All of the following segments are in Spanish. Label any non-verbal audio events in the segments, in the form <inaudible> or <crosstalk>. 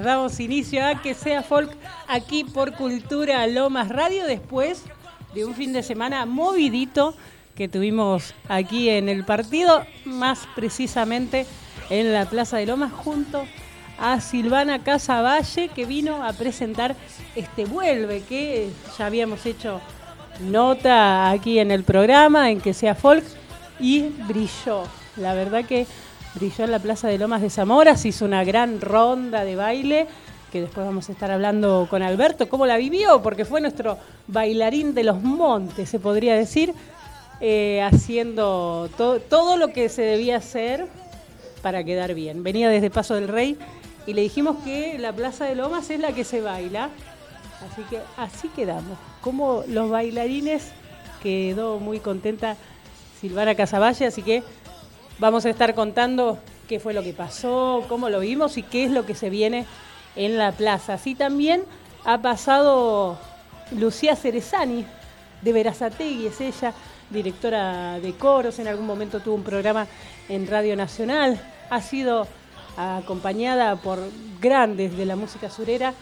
Damos inicio a que sea folk aquí por Cultura Lomas Radio después de un fin de semana movidito que tuvimos aquí en el partido, más precisamente en la Plaza de Lomas junto a Silvana Casavalle que vino a presentar este Vuelve que ya habíamos hecho nota aquí en el programa en que sea folk y brilló. La verdad que brilló en la Plaza de Lomas de Zamora, se hizo una gran ronda de baile, que después vamos a estar hablando con Alberto, cómo la vivió, porque fue nuestro bailarín de los montes, se podría decir, eh, haciendo todo lo que se debía hacer para quedar bien. Venía desde Paso del Rey y le dijimos que la Plaza de Lomas es la que se baila, así que así quedamos. Como los bailarines quedó muy contenta Silvana Casavalle, así que vamos a estar contando qué fue lo que pasó, cómo lo vimos y qué es lo que se viene en la plaza. Así también ha pasado Lucía Cerezani de Verazategui, es ella, directora de coros, en algún momento tuvo un programa en Radio Nacional, ha sido acompañada por grandes de la música surera,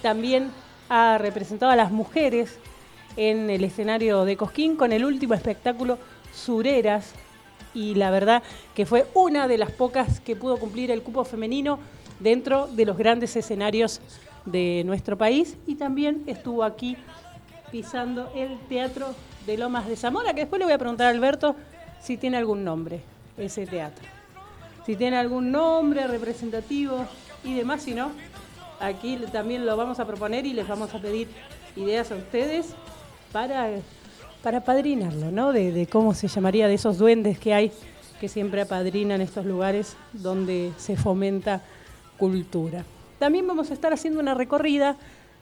también ha representado a las mujeres en el escenario de Cosquín con el último espectáculo Sureras y la verdad que fue una de las pocas que pudo cumplir el cupo femenino dentro de los grandes escenarios de nuestro país y también estuvo aquí pisando el Teatro de Lomas de Zamora, que después le voy a preguntar a Alberto si tiene algún nombre ese teatro. Si tiene algún nombre representativo y demás, si no, aquí también lo vamos a proponer y les vamos a pedir ideas a ustedes para para apadrinarlo, ¿no? De, cómo se llamaría, de esos duendes que hay que siempre apadrinan estos lugares donde se fomenta cultura. También vamos a estar haciendo una recorrida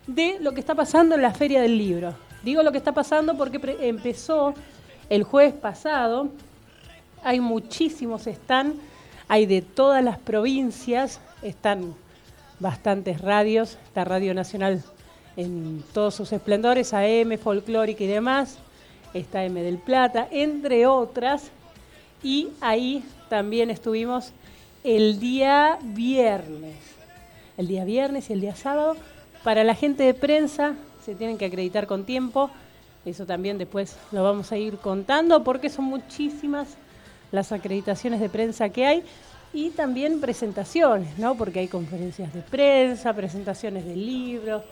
de lo que está pasando en la Feria del Libro. Digo lo que está pasando porque empezó el jueves pasado, hay muchísimos están, hay de todas las provincias, están bastantes radios, está Radio Nacional en todos sus esplendores, AM, folclórica y demás, está M del Plata, entre otras. Y ahí también estuvimos el día viernes. El día viernes y el día sábado. Para la gente de prensa se tienen que acreditar con tiempo. Eso también después lo vamos a ir contando porque son muchísimas las acreditaciones de prensa que hay y también presentaciones, ¿no? Porque hay conferencias de prensa, presentaciones de libros,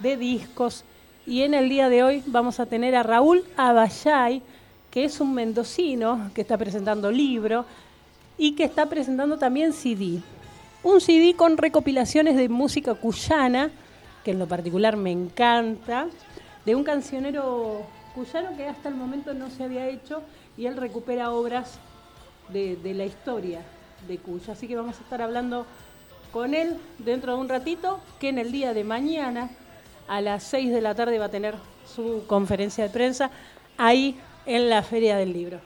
de discos y en el día de hoy vamos a tener a Raúl Abayay, que es un mendocino que está presentando libro y que está presentando también CD. Un CD con recopilaciones de música cuyana, que en lo particular me encanta, de un cancionero cuyano que hasta el momento no se había hecho y él recupera obras de, la historia de Cuya. Así que vamos a estar hablando con él dentro de un ratito, que en el día de mañana a las 6 de la tarde va a tener su conferencia de prensa ahí en la Feria del Libro.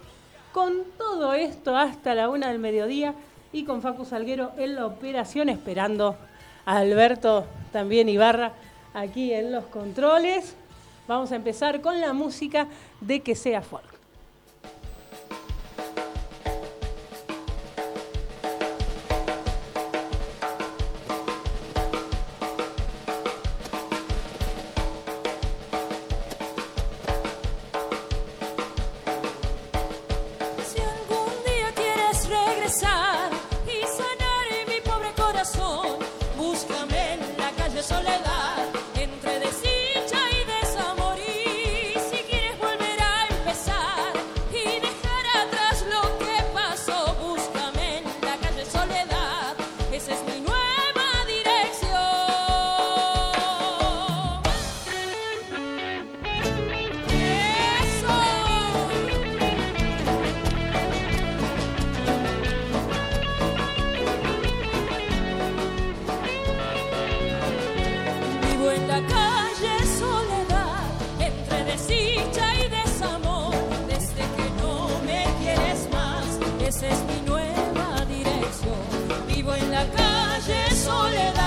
Con todo esto hasta la una del mediodía y con Facu Salguero en la operación, esperando a Alberto también Ibarra aquí en los controles. Vamos a empezar con la música de que sea folk. Lo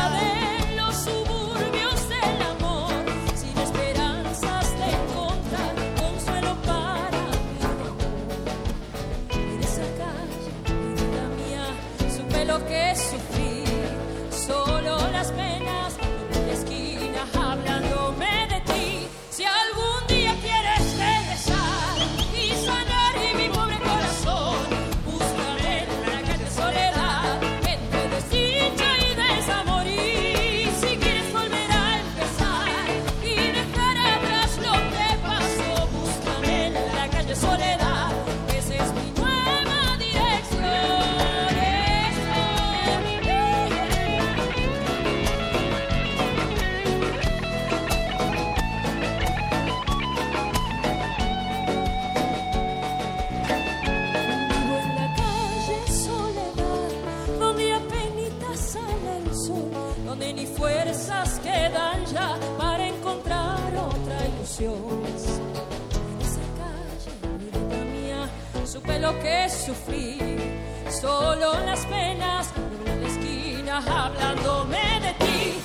sufrir. Solo las penas de una esquina hablándome de ti.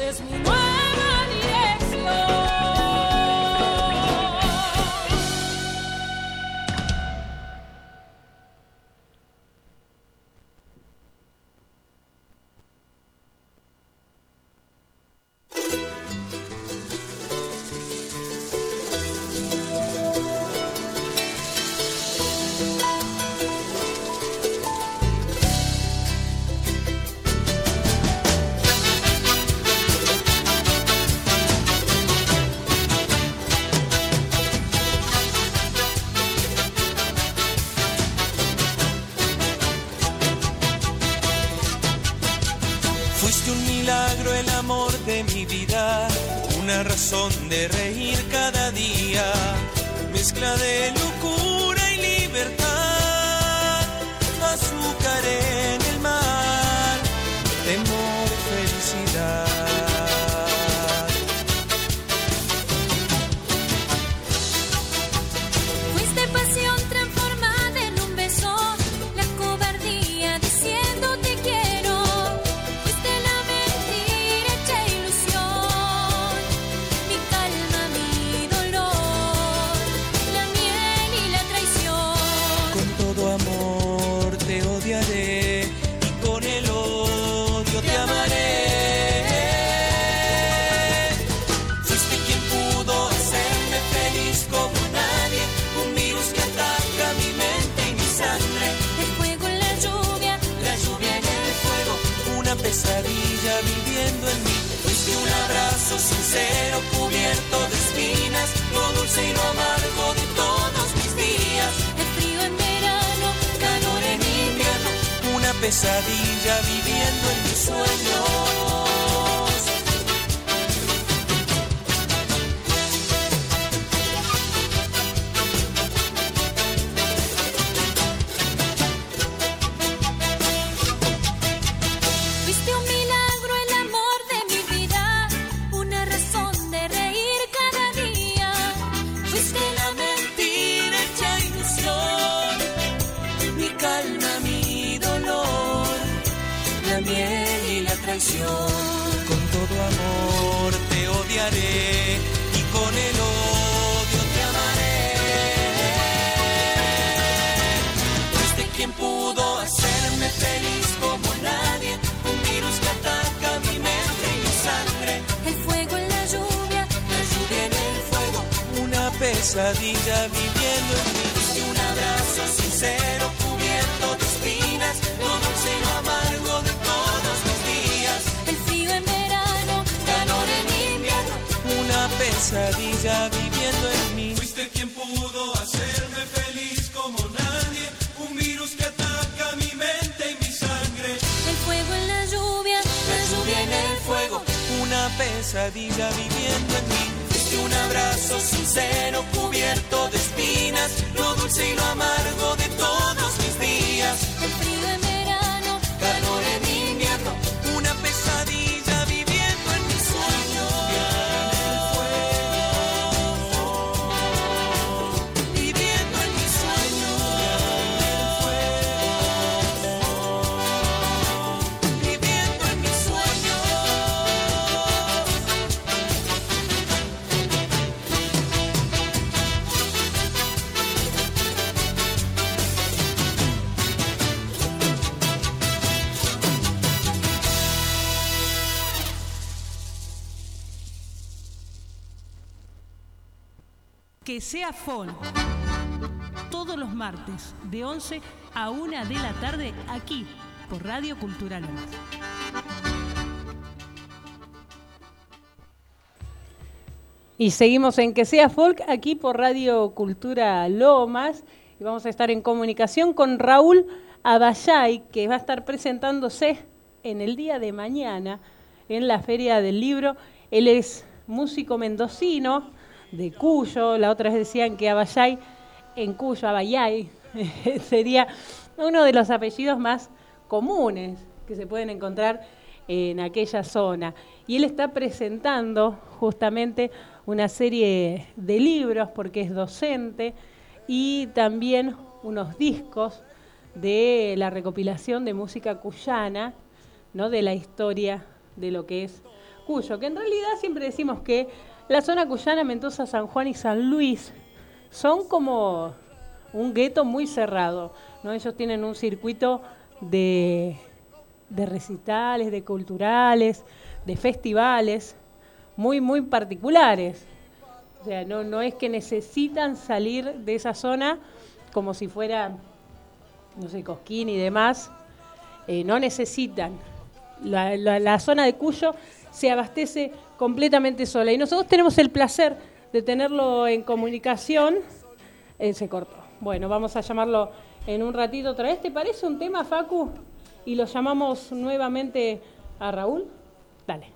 es mi son de reír cada día, mezcla de esencia viviendo en mí. Fuiste quien pudo hacerme feliz como nadie, un virus que ataca mi mente y mi sangre. El fuego en la lluvia, la, la lluvia en el fuego, una pesadilla viviendo en mí. Fuiste un abrazo sincero cubierto de espinas, lo dulce y lo amargo de todos mis días. El Sea folk. Todos los martes, de 11 a 1 de la tarde, aquí, por Radio Cultural. Y seguimos en Que sea Folk aquí por Radio Cultura Lomas. Y vamos a estar en comunicación con Raúl Abayay, que va a estar presentándose en el día de mañana en la Feria del Libro. Él es músico mendocino de Cuyo. La otra vez decían que Abayay en Cuyo, Abayay, <laughs> sería uno de los apellidos más comunes que se pueden encontrar en aquella zona. Y él está presentando justamente una serie de libros porque es docente y también unos discos de la recopilación de música cuyana, ¿no? de la historia de lo que es Cuyo, que en realidad siempre decimos que la zona cuyana, Mendoza, San Juan y San Luis son como un gueto muy cerrado. ¿no? Ellos tienen un circuito de, de recitales, de culturales, de festivales, muy, muy particulares. O sea, no, no es que necesitan salir de esa zona como si fuera, no sé, Cosquín y demás. Eh, no necesitan. La, zona de Cuyo se abastece completamente sola. Y nosotros tenemos el placer de tenerlo en comunicación. Eh, se cortó. Bueno, vamos a llamarlo en un ratito otra vez. ¿Te parece un tema, Facu? Y lo llamamos nuevamente a Raúl. Dale.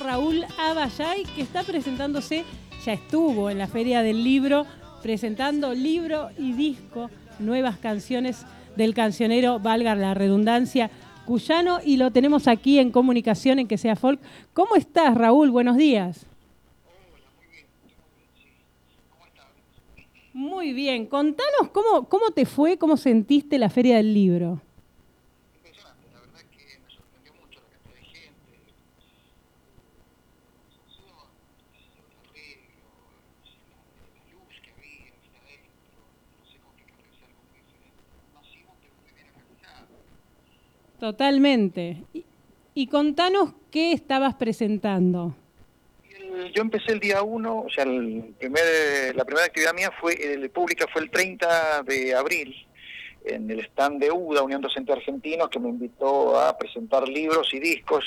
Raúl Abayay, que está presentándose, ya estuvo en la Feria del Libro, presentando libro y disco, nuevas canciones del cancionero, valga la redundancia, cuyano, y lo tenemos aquí en comunicación en Que Sea Folk. ¿Cómo estás, Raúl? Buenos días. Muy bien, contanos cómo, cómo te fue, cómo sentiste la Feria del Libro. impresionante, la verdad que me sorprendió mucho la cantidad de gente, la arreglo, la luz que había, viste adentro, no sé con qué cabeza algo muy diferente, masivo pero muy bien organizado. Totalmente. Y, contanos qué estabas presentando. El- Yo empecé el día 1, o sea, el primer, la primera actividad mía fue el, pública fue el 30 de abril en el stand de UDA, Unión Docente Argentinos, que me invitó a presentar libros y discos,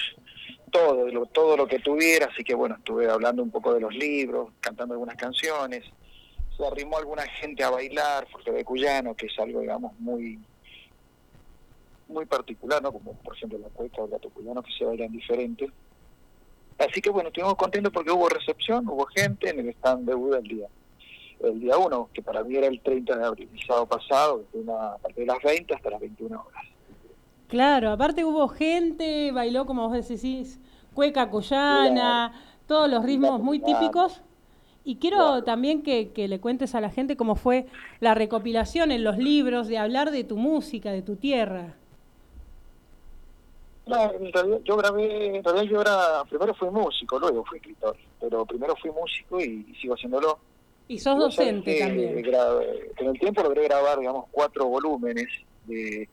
todo, lo, todo lo que tuviera, así que bueno, estuve hablando un poco de los libros, cantando algunas canciones, se arrimó alguna gente a bailar, porque de cuyano, que es algo, digamos, muy muy particular, ¿no? Como por ejemplo la cueca o el gato cuyano, que se bailan diferentes. Así que bueno, estuvimos contentos porque hubo recepción, hubo gente en el stand de Buda el día el día 1, que para mí era el 30 de abril, el sábado pasado, desde una, a partir de las 20 hasta las 21 horas. Claro, aparte hubo gente, bailó como vos decís, cueca cuyana, todos los ritmos muy típicos. Y quiero Claro. también que, que le cuentes a la gente cómo fue la recopilación en los libros de hablar de tu música, de tu tierra. No, en realidad yo grabé, en realidad yo era, primero fui músico, luego fui escritor, pero primero fui músico y, sigo haciéndolo. Y sos Y vos docente también. grabé- con el tiempo logré grabar, digamos, cuatro volúmenes de, eh,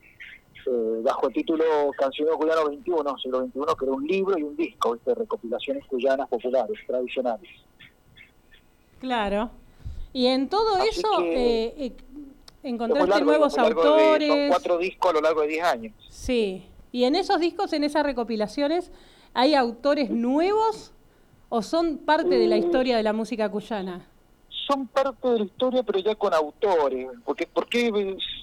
bajo el título Cancionero Cuyano 21, siglo XXI, que era un libro y un disco, ¿viste? de recopilaciones cuyanas populares, tradicionales. Claro. Y en todo Así eso que- eh, eh, encontraste largo, nuevos de- son autores. cuatro discos a lo largo de 10 años. Sí. Y en esos discos, en esas recopilaciones, ¿hay autores nuevos o son parte de la Mm. historia de la música cuyana? son parte de la historia, pero ya con autores. Porque, ¿Por qué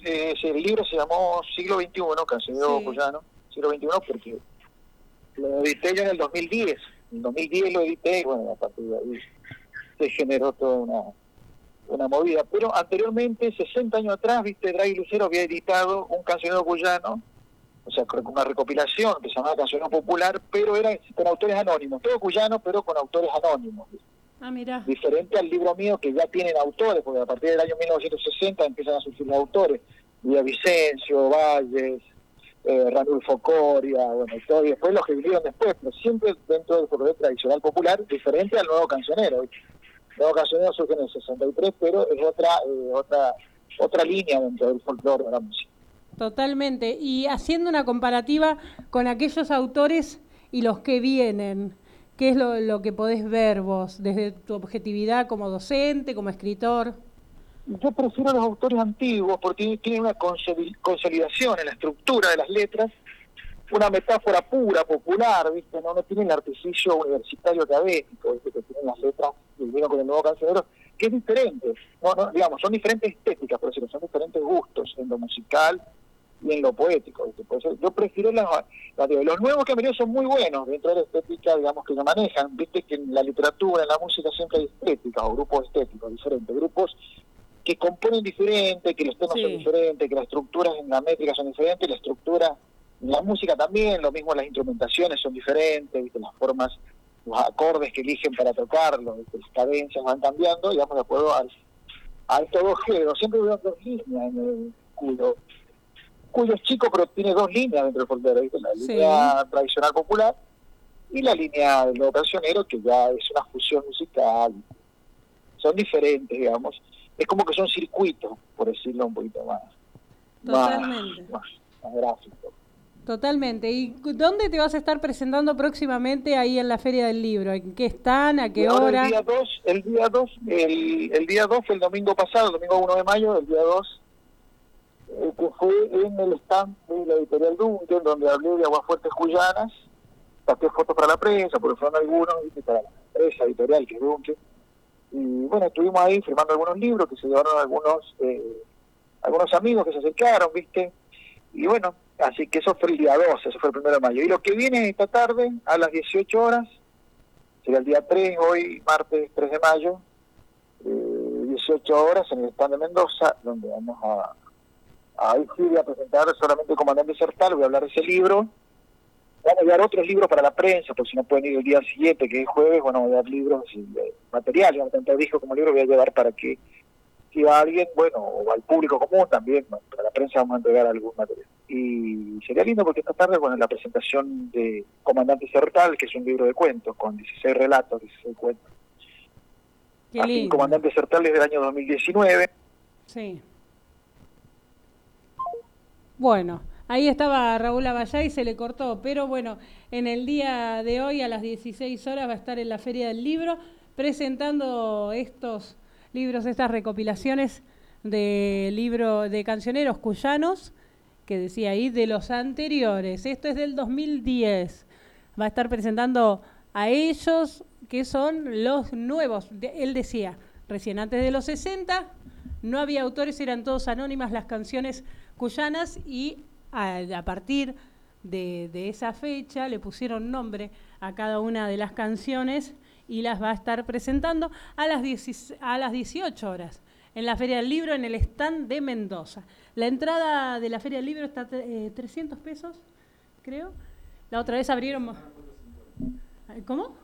eh, el libro se llamó Siglo XXI, Cancionero Sí. Cuyano? Siglo XXI porque lo edité yo en el 2010. En el 2010 lo edité y bueno, a partir de ahí se generó toda una, una movida. Pero anteriormente, 60 años atrás, viste, Draghi Lucero había editado un cancionero cuyano, o sea, con una recopilación que se llamaba Cancionero Popular, pero era con autores anónimos, todo cuyano, pero con autores anónimos. Ah, mira. diferente al libro mío que ya tienen autores, porque a partir del año 1960 empiezan a surgir los autores, Vicencio, Valles, eh, Ranulfo Coria, bueno, y todo, y después los que vinieron después, pero siempre dentro del folclore tradicional popular, diferente al nuevo cancionero. El nuevo cancionero surge en el 63, pero es otra, eh, otra, otra línea dentro del folclore de la música. Totalmente. Y haciendo una comparativa con aquellos autores y los que vienen, ¿qué es lo, que podés ver vos desde tu objetividad como docente, como escritor? Yo prefiero los autores antiguos porque tienen una consoli- consolidación en la estructura de las letras, una metáfora pura, popular, ¿viste? No, no tienen artificio universitario académico, ¿viste? Que tienen las letras y vino con el nuevo cancionero, que es diferente. No, no, digamos, son diferentes estéticas, por decirlo, son diferentes gustos en lo musical y en lo poético. eso yo prefiero las, los nuevos que han venido son muy buenos dentro de la estética, digamos, que se manejan. Viste que en la literatura, en la música siempre hay estéticas o grupos estéticos diferentes, grupos que componen diferente, que los temas Sí. son diferentes, que las estructuras en la métrica son diferentes, la estructura en la música también, lo mismo las instrumentaciones son diferentes, ¿viste? las formas, los acordes que eligen para tocarlo, ¿viste? las cadencias van cambiando, digamos, de acuerdo al, a estos dos géneros. Siempre veo dos líneas en el cuyo, cuyo es chico, pero tiene dos líneas dentro del folclore, ¿viste? la Sí. línea tradicional popular y la línea del nuevo cancionero, que ya es una fusión musical. Son diferentes, digamos. Es como que son circuitos, por decirlo un poquito más, Totalmente. más, más gráfico. Totalmente. ¿Y dónde te vas a estar presentando próximamente ahí en la Feria del Libro? ¿En qué están? ¿A qué hora? El día 2, el día 2, el, día 2 fue el domingo pasado, el domingo 1 de mayo, el día 2, eh, que fue en el stand de la editorial Duncan, donde hablé de Aguafuertes Cuyanas, saqué fotos para la prensa, porque fueron algunos, para la empresa editorial que es Duncan. Y bueno, estuvimos ahí firmando algunos libros que se llevaron algunos, eh, algunos amigos que se acercaron, ¿viste? Y bueno, Así que eso fue el día 12, eso fue el primero de mayo. Y lo que viene esta tarde, a las 18 horas, será el día 3, hoy martes 3 de mayo, 18 eh, horas en el stand de Mendoza, donde vamos a, a ir a presentar solamente el comandante Sertal, voy a hablar de ese libro. Vamos a dar otros libros para la prensa, por si no pueden ir el día 7, que es jueves, bueno, voy a dar libros, eh, material, tanto disco como libro voy a llevar para que si va alguien, bueno, o al público común también, para la prensa vamos a entregar algún material. Y sería lindo porque esta tarde, bueno, la presentación de Comandante Certal, que es un libro de cuentos, con 16 relatos, 16 cuentos. Qué lindo. Comandante Certal es del año 2019. Sí. Bueno, ahí estaba Raúl Avallá y se le cortó, pero bueno, en el día de hoy a las 16 horas va a estar en la Feria del Libro presentando estos libros, estas recopilaciones de libro de cancioneros cuyanos, que decía ahí, de los anteriores. Esto es del 2010. Va a estar presentando a ellos, que son los nuevos. Él decía, recién antes de los 60, no había autores, eran todos anónimas las canciones cuyanas y a, partir de, esa fecha le pusieron nombre a cada una de las canciones y las va a estar presentando a las, a las 18 horas en la Feria del Libro en el stand de Mendoza. La entrada de la Feria del Libro está eh, 300 pesos, creo. La otra vez abrieron... ¿Cómo?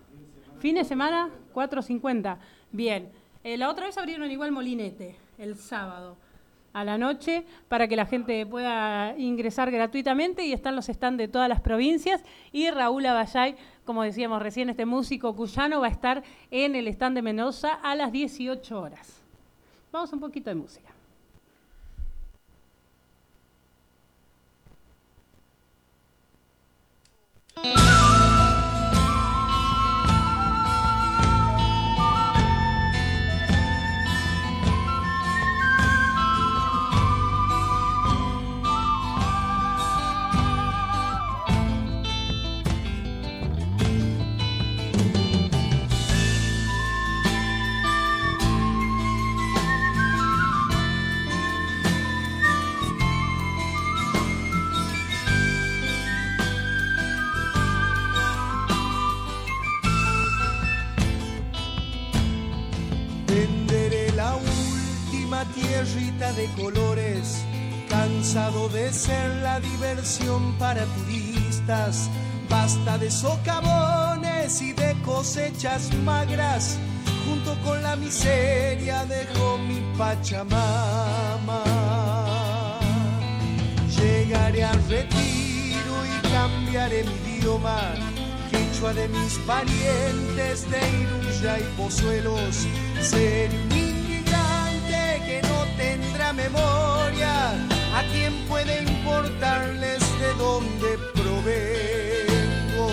Fin de semana, 4.50. Bien. Eh, la otra vez abrieron igual Molinete, el sábado a la noche para que la gente pueda ingresar gratuitamente y están los stands de todas las provincias y Raúl Abayay, como decíamos recién, este músico cuyano va a estar en el stand de Mendoza a las 18 horas. Vamos un poquito de música. De colores, cansado de ser la diversión para turistas. Basta de socavones y de cosechas magras, junto con la miseria dejó mi Pachamama. Llegaré al retiro y cambiaré mi idioma, quechua de mis parientes de Iruya y Pozuelos, memoria, ¿a quién puede importarles de dónde provengo?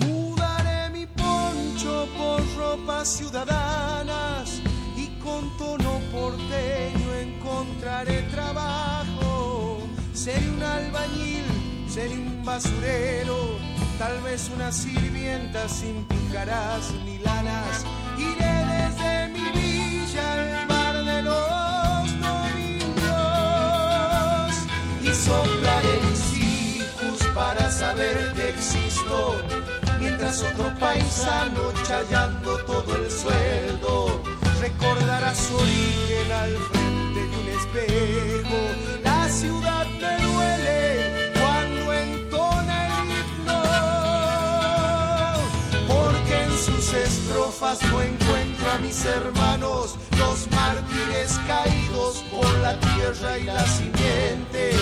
Mudaré mi poncho por ropas ciudadanas y con tono porteño encontraré trabajo. Seré un albañil, seré un basurero, tal vez una sirvienta sin picaras ni lanas. Iré existo mientras otro paisano chayando todo el sueldo recordará su origen al frente de un espejo. La ciudad me duele cuando entona el himno porque en sus estrofas no encuentro a mis hermanos, los mártires caídos por la tierra y la simiente,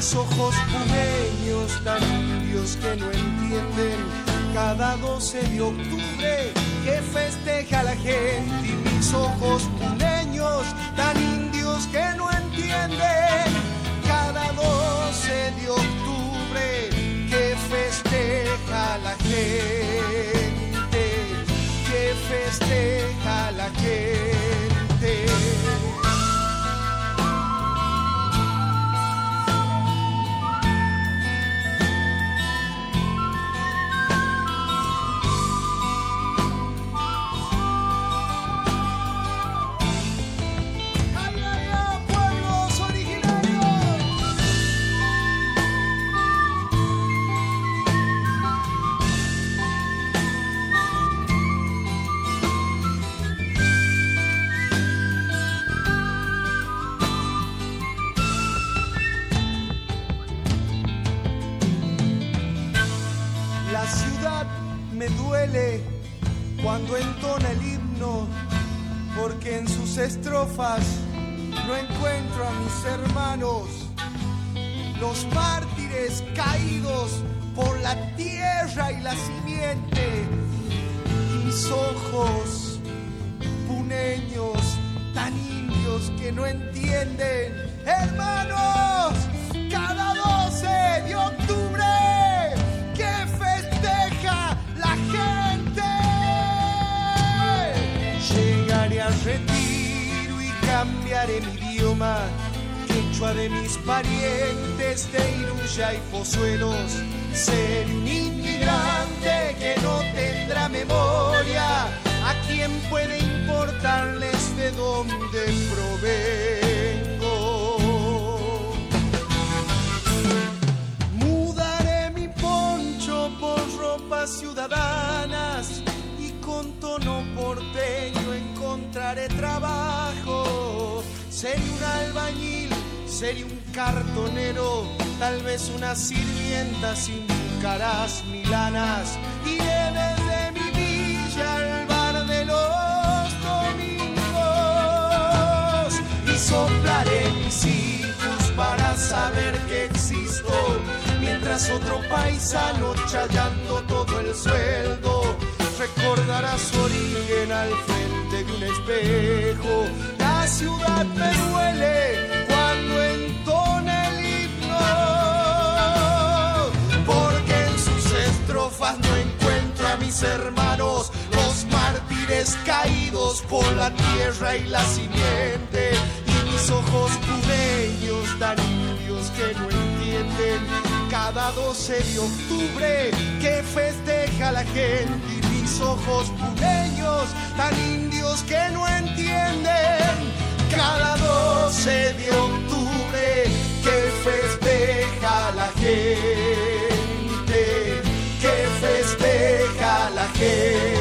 mis ojos pumeños tan indios que no entienden cada 12 de octubre que festeja la gente, y mis ojos pumeños tan indios que no entienden 12 de octubre que festeja la gente, que festeja la gente. Cuando entona el himno, porque en sus estrofas no encuentro a mis hermanos, los mártires caídos por la tierra y la simiente, y mis ojos puneños tan indios que no entienden, hermanos, cada 12 de octubre cambiaré mi idioma, quechua de mis parientes de Iruya y Pozuelos. Ser un inmigrante que no tendrá memoria, a quien puede importarles de dónde provengo. Mudaré mi poncho por ropas ciudadanas y con tono porteño encontraré trabajo. Seré un albañil, seré un cartonero, tal vez una sirvienta sin caras milanas. Iré desde mi villa al bar de los domingos y soplaré mis hijos para saber que existo. Mientras otro paisano chayando todo el sueldo recordará su origen al frente de un espejo. Ciudad me duele cuando entona el himno, porque en sus estrofas no encuentro a mis hermanos, los mártires caídos por la tierra y la simiente, y mis ojos puneños tan indios que no entienden. Cada 12 de octubre que festeja la gente ojos puneños tan indios que no entienden. Cada 12 de octubre que festeja la gente que festeja la gente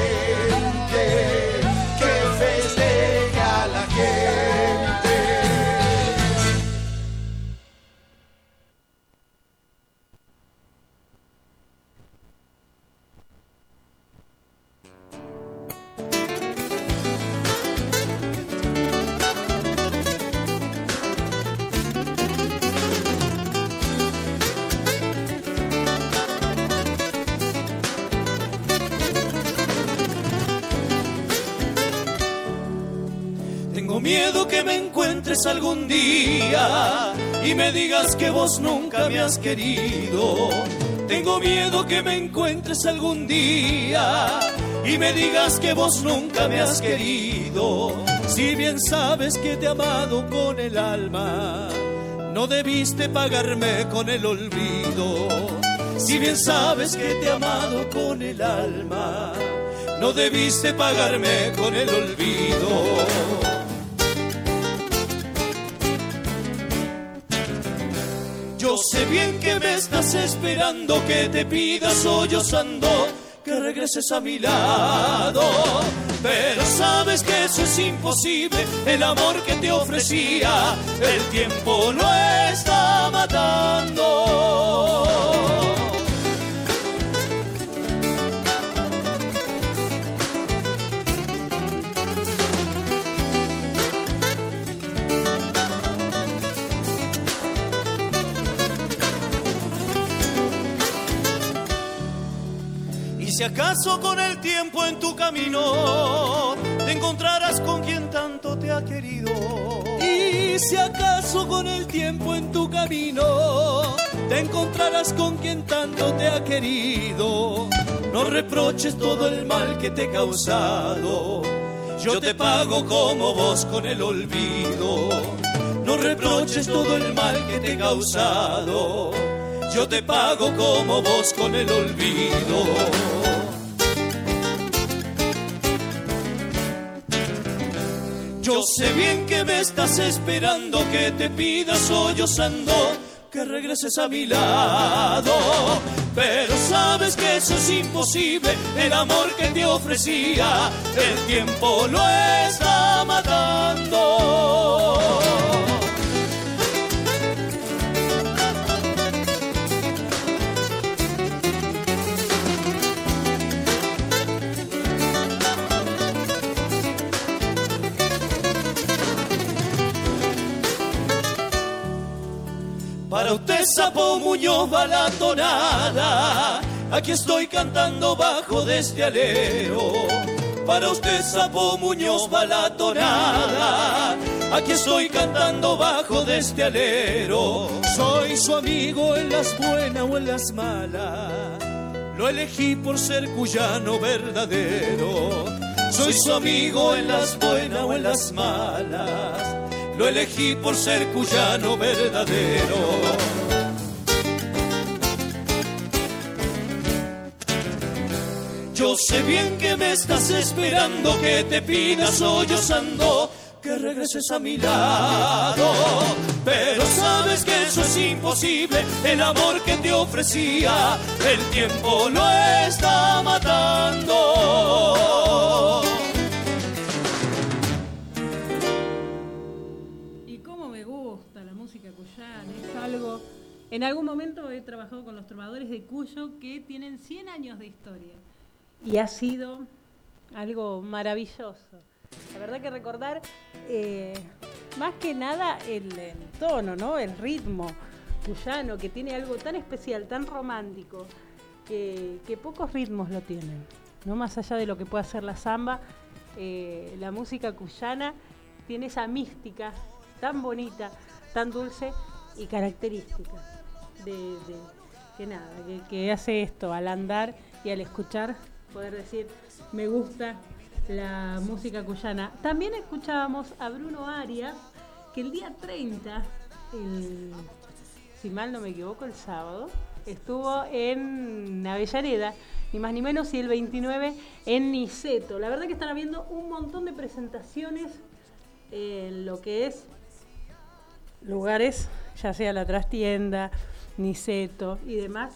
que me encuentres algún día y me digas que vos nunca me has querido. Tengo miedo que me encuentres algún día y me digas que vos nunca me has querido. Si bien sabes que te he amado con el alma, no debiste pagarme con el olvido. Si bien sabes que te he amado con el alma, no debiste pagarme con el olvido. Yo sé bien que me estás esperando, que te pidas sollozando que regreses a mi lado. Pero sabes que eso es imposible, el amor que te ofrecía, el tiempo lo está matando. Si acaso con el tiempo en tu camino te encontrarás con quien tanto te ha querido. Y si acaso con el tiempo en tu camino te encontrarás con quien tanto te ha querido, no reproches todo el mal que te he causado. Yo te pago como vos con el olvido. No reproches todo el mal que te he causado. Yo te pago como vos con el olvido. Yo sé bien que me estás esperando, que te pida sollozando que regreses a mi lado. Pero sabes que eso es imposible, el amor que te ofrecía, el tiempo lo está matando. Para usted, Sapo Muñoz, va la tonada. Aquí estoy cantando bajo de este alero. Para usted, Sapo Muñoz, va la tonada. Aquí estoy cantando bajo de este alero. Soy su amigo en las buenas o en las malas. Lo elegí por ser cuyano verdadero. Soy su amigo en las buenas o en las malas lo elegí por ser cuyano verdadero. Yo sé bien que me estás esperando, que te pidas sollozando que regreses a mi lado. Pero sabes que eso es imposible, el amor que te ofrecía, el tiempo lo está matando. En algún momento he trabajado con los trovadores de Cuyo que tienen 100 años de historia y ha sido algo maravilloso. La verdad que recordar eh, más que nada el, tono, ¿no? el ritmo cuyano que tiene algo tan especial, tan romántico, que, pocos ritmos lo tienen. ¿no? Más allá de lo que puede hacer la samba, eh, la música cuyana tiene esa mística tan bonita, tan dulce y característica de, que nada, que, hace esto al andar y al escuchar, poder decir, me gusta la música cuyana. También escuchábamos a Bruno Arias, que el día 30, si mal no me equivoco, el sábado, estuvo en Avellaneda, ni más ni menos, y el 29 en Niceto. La verdad que están habiendo un montón de presentaciones en lo que es lugares, ya sea la trastienda, Niceto y demás,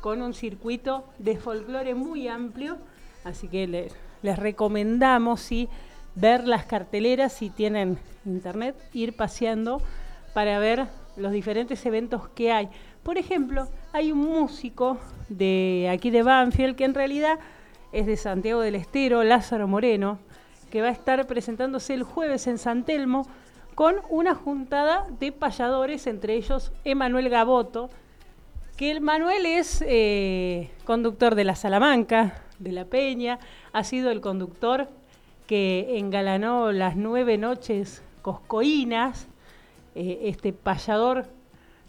con un circuito de folclore muy amplio. Así que les recomendamos sí, ver las carteleras si tienen internet, ir paseando para ver los diferentes eventos que hay. Por ejemplo, hay un músico de aquí de Banfield que en realidad es de Santiago del Estero, Lázaro Moreno, que va a estar presentándose el jueves en San Telmo con una juntada de payadores, entre ellos Emanuel Gaboto, que el Manuel es eh, conductor de la Salamanca, de la Peña, ha sido el conductor que engalanó las nueve noches coscoínas, eh, este payador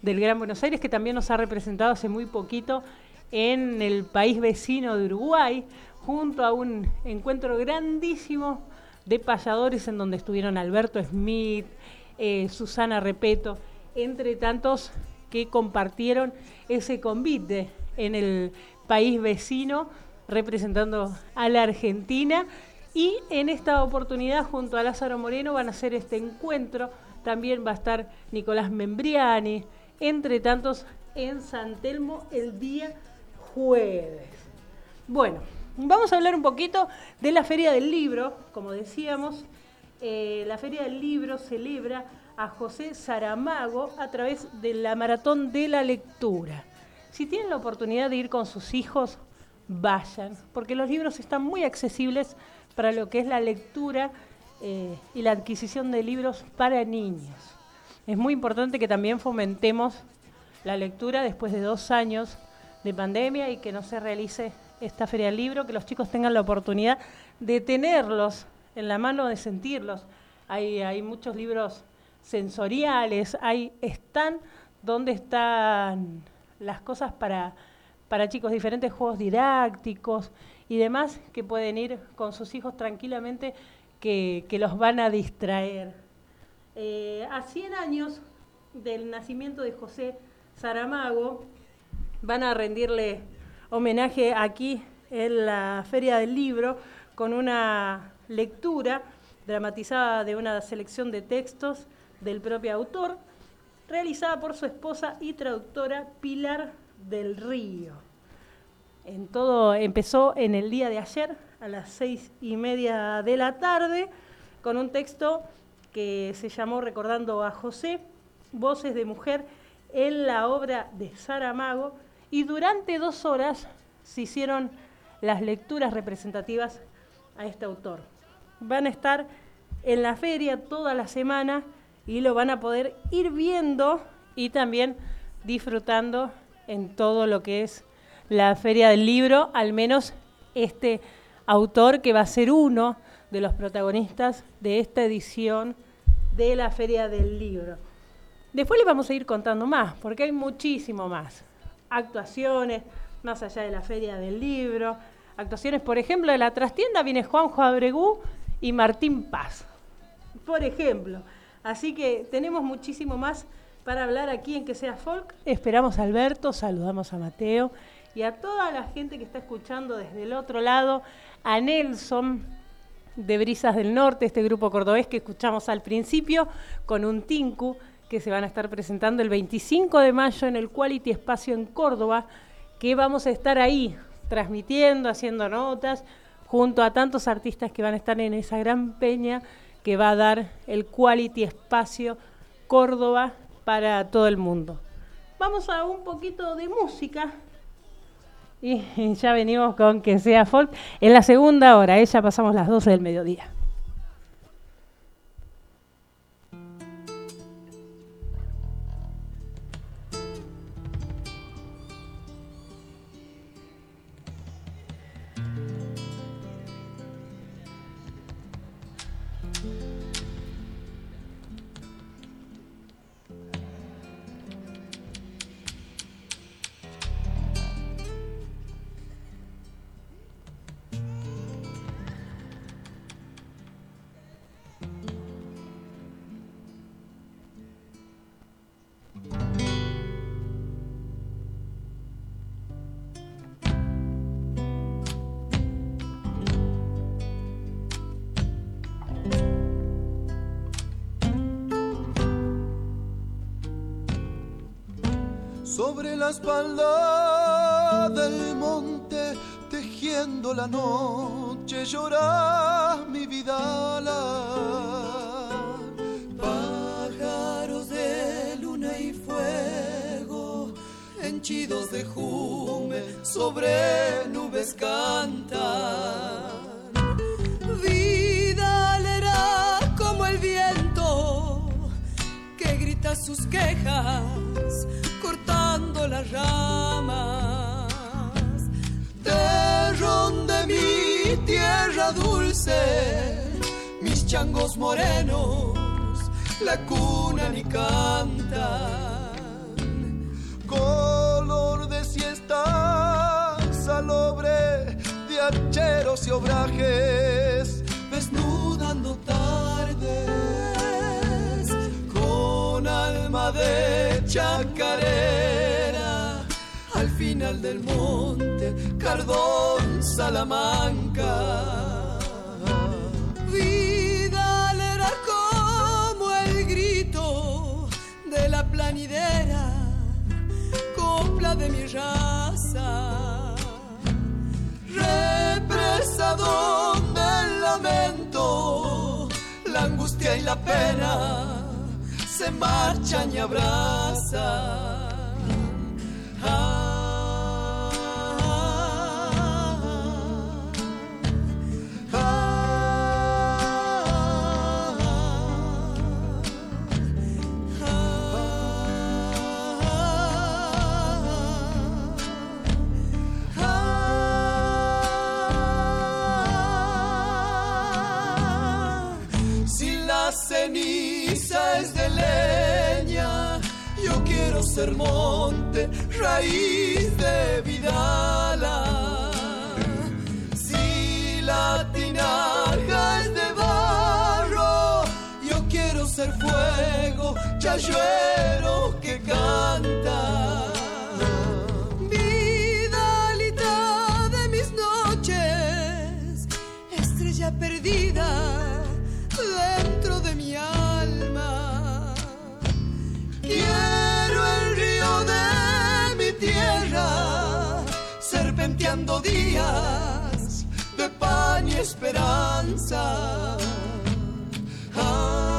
del Gran Buenos Aires, que también nos ha representado hace muy poquito en el país vecino de Uruguay, junto a un encuentro grandísimo de payadores en donde estuvieron Alberto Smith, eh, Susana Repeto, entre tantos que compartieron ese convite en el país vecino representando a la Argentina y en esta oportunidad junto a Lázaro Moreno van a hacer este encuentro. También va a estar Nicolás Membriani, entre tantos en San Telmo el día jueves. Bueno, vamos a hablar un poquito de la Feria del Libro. Como decíamos, eh, la Feria del Libro celebra a José Saramago a través de la Maratón de la Lectura. Si tienen la oportunidad de ir con sus hijos, vayan, porque los libros están muy accesibles para lo que es la lectura eh, y la adquisición de libros para niños. Es muy importante que también fomentemos la lectura después de dos años de pandemia y que no se realice esta feria del libro, que los chicos tengan la oportunidad de tenerlos en la mano, de sentirlos. Hay, hay muchos libros sensoriales, hay están donde están las cosas para, para chicos, diferentes juegos didácticos y demás que pueden ir con sus hijos tranquilamente que, que los van a distraer. Eh, a 100 años del nacimiento de José Saramago, van a rendirle homenaje aquí en la Feria del Libro con una lectura dramatizada de una selección de textos del propio autor, realizada por su esposa y traductora Pilar del Río. En todo empezó en el día de ayer a las seis y media de la tarde con un texto que se llamó Recordando a José, Voces de Mujer en la obra de Saramago y durante dos horas se hicieron las lecturas representativas a este autor. Van a estar en la feria toda la semana y lo van a poder ir viendo y también disfrutando en todo lo que es la feria del libro, al menos este autor que va a ser uno de los protagonistas de esta edición de la feria del libro. Después les vamos a ir contando más, porque hay muchísimo más. Actuaciones, más allá de la feria del libro, actuaciones, por ejemplo, de la trastienda viene Juanjo Abregú y Martín Paz, por ejemplo. Así que tenemos muchísimo más para hablar aquí en Que sea Folk. Esperamos a Alberto, saludamos a Mateo y a toda la gente que está escuchando desde el otro lado, a Nelson de Brisas del Norte, este grupo cordobés que escuchamos al principio, con un Tinku que se van a estar presentando el 25 de mayo en el Quality Espacio en Córdoba, que vamos a estar ahí transmitiendo, haciendo notas, junto a tantos artistas que van a estar en esa gran peña que va a dar el Quality Espacio Córdoba para todo el mundo. Vamos a un poquito de música. Y <laughs> ya venimos con que sea folk. En la segunda hora, ya pasamos las 12 del mediodía. De jume, sobre nubes cantan. Vida leerá como el viento que grita sus quejas cortando las ramas. Terrón de mi tierra dulce, mis changos morenos la cunan y cantan. Salobre de hacheros y obrajes, desnudando tardes con alma de chacarera al final del monte, Cardón, Salamanca. Vida era como el grito de la planidera, copla de mi raza. Pena se marchan y abrazan. Ser monte, raíz de Vidala. Si la tinaja es de barro, yo quiero ser fuego, chayuero serpenteando días de pan y esperanza. Caminitos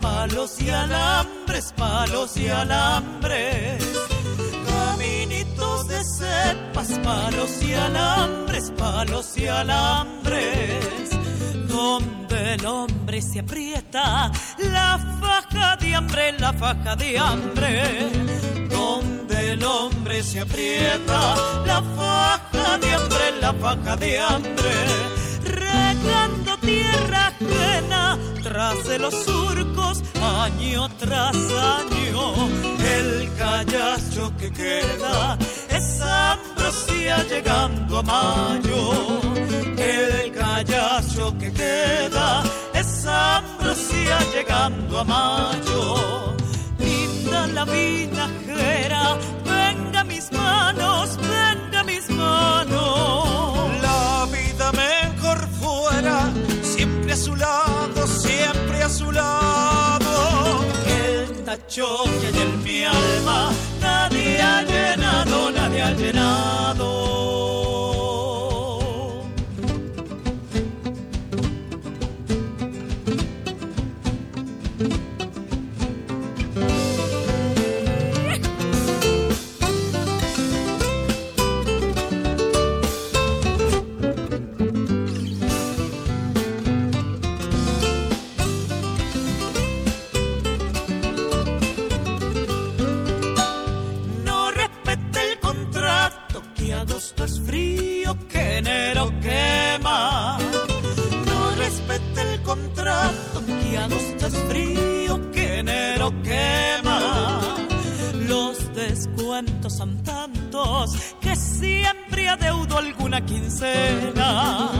palos y alambres, palos y alambres. Caminitos de cepas, palos y alambres, palos y alambres. Donde el hombre se aprieta, la faja de hambre, la faja de hambre. Donde el hombre se aprieta, la faja de hambre, la faja de hambre regando tierra ajena tras de los surcos año tras año el callacho que queda es ambrosía llegando a mayo. El callacho que queda es ambrosía llegando a mayo. Linda la vinajera venga mis manos venga mis manos. La vida mejor fuera siempre a su lado siempre a su lado el tacho que hay en mi alma nadie ha llenado nadie ha llenado descuentos son tantos que siempre adeudo alguna quincena.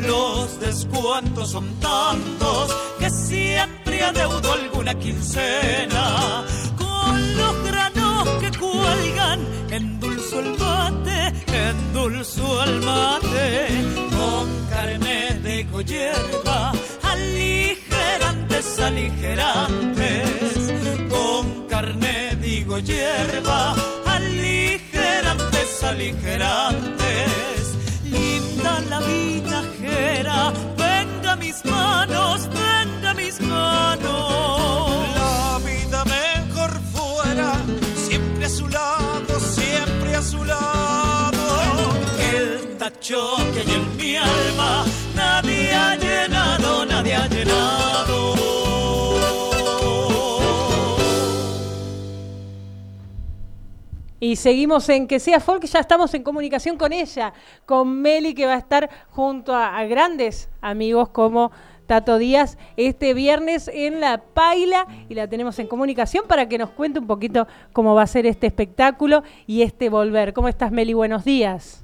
Los descuentos son tantos que siempre adeudo alguna quincena. Con los granos que cuelgan, endulzo el mate, endulzo el mate. Con carne de hierba, aligerantes, aligerantes. Con carne digo hierba, aligerantes. Linda la vinajera, venga mis manos, venga mis manos. La vida mejor fuera, siempre a su lado, siempre a su lado. El tacho que hay en mi alma, Y seguimos en Que sea Folk, ya estamos en comunicación con ella, con Meli, que va a estar junto a, grandes amigos como Tato Díaz, este viernes en La Paila y la tenemos en comunicación para que nos cuente un poquito cómo va a ser este espectáculo y este volver. ¿Cómo estás, Meli? Buenos días.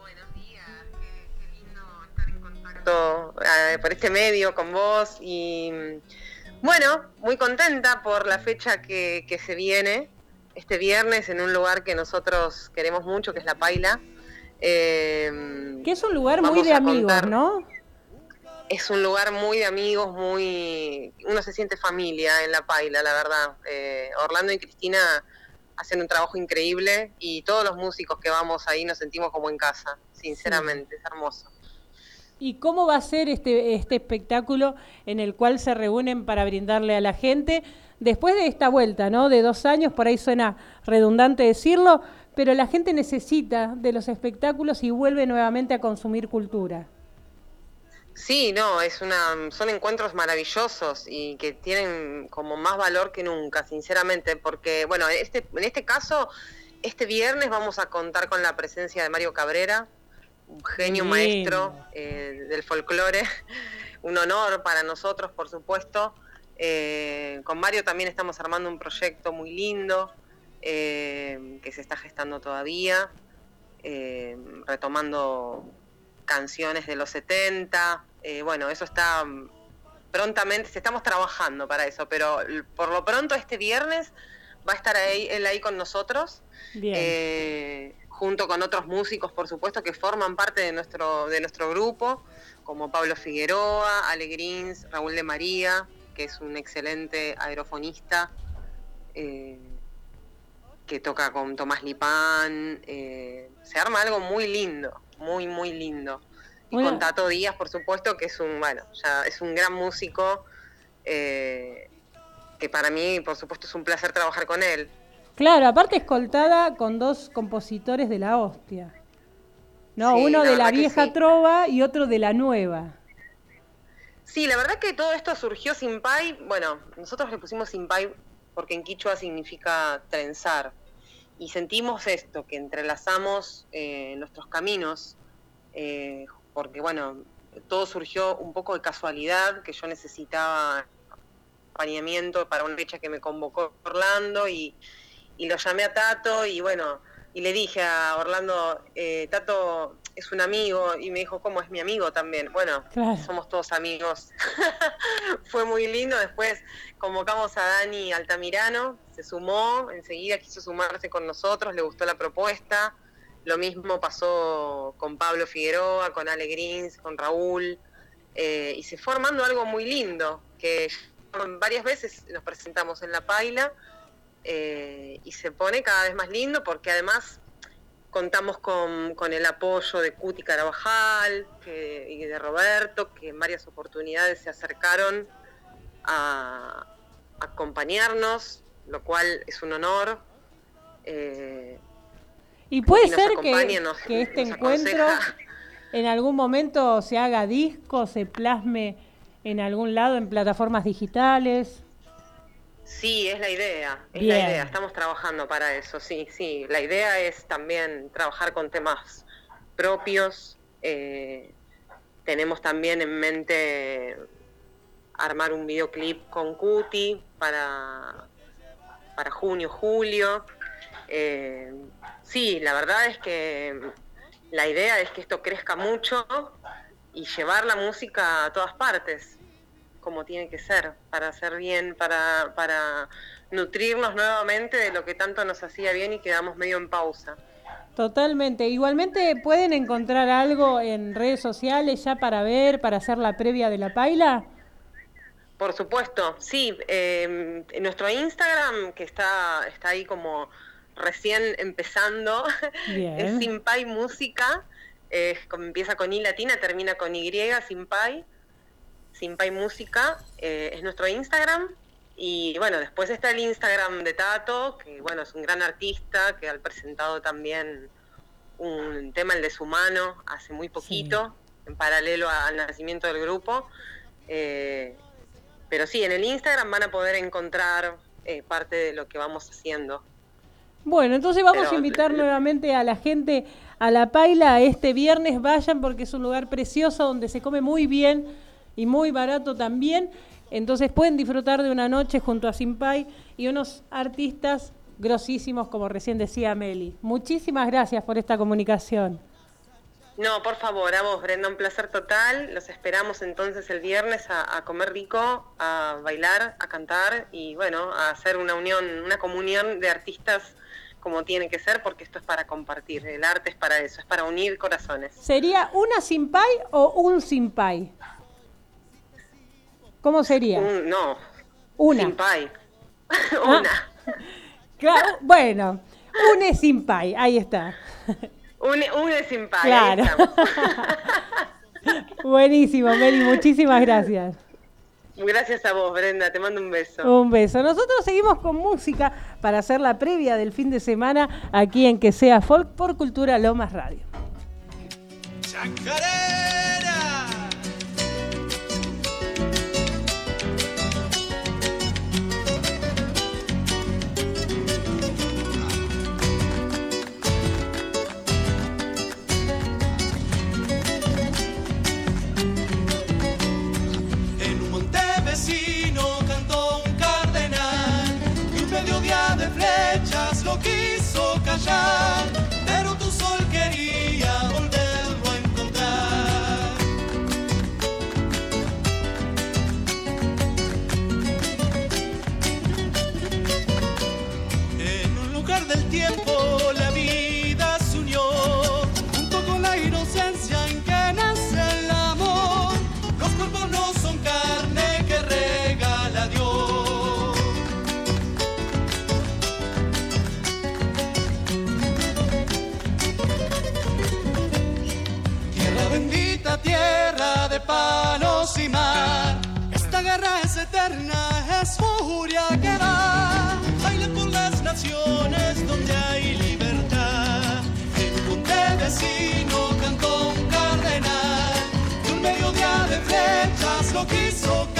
Buenos días, qué, lindo estar en contacto eh, por este medio con vos y bueno, muy contenta por la fecha que se viene este viernes en un lugar que nosotros queremos mucho, que es La Paila. Eh, que es un lugar muy de amigos, ¿no? Es un lugar muy de amigos, muy uno se siente familia en La Paila, la verdad. Eh, Orlando y Cristina hacen un trabajo increíble y todos los músicos que vamos ahí nos sentimos como en casa, sinceramente, es hermoso. ¿Y cómo va a ser este, este espectáculo en el cual se reúnen para brindarle a la gente? Después de esta vuelta, ¿no? De dos años, por ahí suena redundante decirlo, pero la gente necesita de los espectáculos y vuelve nuevamente a consumir cultura. Sí, no, es una, son encuentros maravillosos y que tienen como más valor que nunca, sinceramente, porque, bueno, en este, en este caso, este viernes vamos a contar con la presencia de Mario Cabrera, un genio maestro eh, del folclore, <laughs> un honor para nosotros, por supuesto. Eh, con Mario también estamos armando un proyecto muy lindo eh, que se está gestando todavía, eh, retomando canciones de los 70. bueno, eso está prontamente, estamos trabajando para eso, pero por lo pronto este viernes va a estar ahí, él ahí con nosotros. junto con otros músicos, por supuesto, que forman parte de nuestro, de nuestro grupo, como Pablo Figueroa, Alegrins, Raúl de María, que es un excelente aerofonista, eh, que toca con Tomás Lipán. Eh, se arma algo muy lindo, muy, muy lindo. Y con Tato Díaz, por supuesto, que es un, bueno, ya es un gran músico, eh, que para mí, por supuesto, es un placer trabajar con él. Claro, aparte escoltada con dos compositores de la hostia. No, uno de la vieja trova y otro de la nueva. Sí, la verdad que todo esto surgió sin pay. Bueno, nosotros le pusimos sin pay porque en quichua significa trenzar. Y sentimos esto, que entrelazamos eh, nuestros caminos, eh, porque bueno, todo surgió un poco de casualidad, que yo necesitaba acompañamiento para una fecha que me convocó Orlando y, y lo llamé a Tato y bueno, y le dije a Orlando, eh, Tato es un amigo, y me dijo, ¿cómo es mi amigo también? Bueno, somos todos amigos. <laughs> Fue muy lindo, después convocamos a Dani Altamirano, se sumó, enseguida quiso sumarse con nosotros, le gustó la propuesta. Lo mismo pasó con Pablo Figueroa, con Ale Grins, con Raúl, eh, y se fue armando algo muy lindo, que varias veces nos presentamos en La Paila, eh, y se pone cada vez más lindo porque además contamos con, el apoyo de Cuti Carabajal y de Roberto, que en varias oportunidades se acercaron a, acompañarnos, lo cual es un honor. Eh, y puede ser que, que, este encuentro en algún momento se haga disco, se plasme en algún lado en plataformas digitales. Sí, es la idea, es la idea, estamos trabajando para eso, sí, sí, la idea es también trabajar con temas propios, eh, tenemos también en mente armar un videoclip con Cuti para, para junio, julio. Eh, sí, la verdad es que la idea es que esto crezca mucho y llevar la música a todas partes como tiene que ser, para hacer bien, para, para nutrirnos nuevamente de lo que tanto nos hacía bien y quedamos medio en pausa. Totalmente. Igualmente pueden encontrar algo en redes sociales ya para ver, para hacer la previa de la paila. Por supuesto, sí. Eh, en nuestro Instagram, que está, está ahí como recién empezando, <laughs> es Simpay Música. empieza con I latina, termina con Y, Simpay. Simpay Música, eh, es nuestro Instagram. Y bueno, después está el Instagram de Tato, que bueno, es un gran artista, que ha presentado también un tema, el de su mano, hace muy poquito, en paralelo al nacimiento del grupo. Eh, pero sí, en el Instagram van a poder encontrar eh, parte de lo que vamos haciendo. Bueno, entonces vamos a invitar nuevamente a la gente a La Paila este viernes. Vayan porque es un lugar precioso donde se come muy bien y muy barato también. Entonces pueden disfrutar de una noche junto a Simpay y unos artistas grosísimos, como recién decía Meli. Muchísimas gracias por esta comunicación. No, por favor, a vos, Brenda, un placer total. Los esperamos entonces el viernes a, a, comer rico, a bailar, a cantar y bueno, a hacer una unión, una comunión de artistas como tiene que ser, porque esto es para compartir. El arte es para eso, es para unir corazones. ¿Sería una simpay o un simpay? ¿Cómo sería? Un- no, Una. simpay. Ah. <laughs> una. Claro, bueno, un ahí está. Un, un simpay. ahí Claro. <laughs> Buenísimo, Meli, muchísimas gracias. Gracias a vos, Brenda, te mando un beso. Un beso. Nosotros seguimos con música para hacer la previa del fin de semana aquí en Que Sea Folk por Cultura Lomas Radio. Chacarera. Quiso flechas lo quiso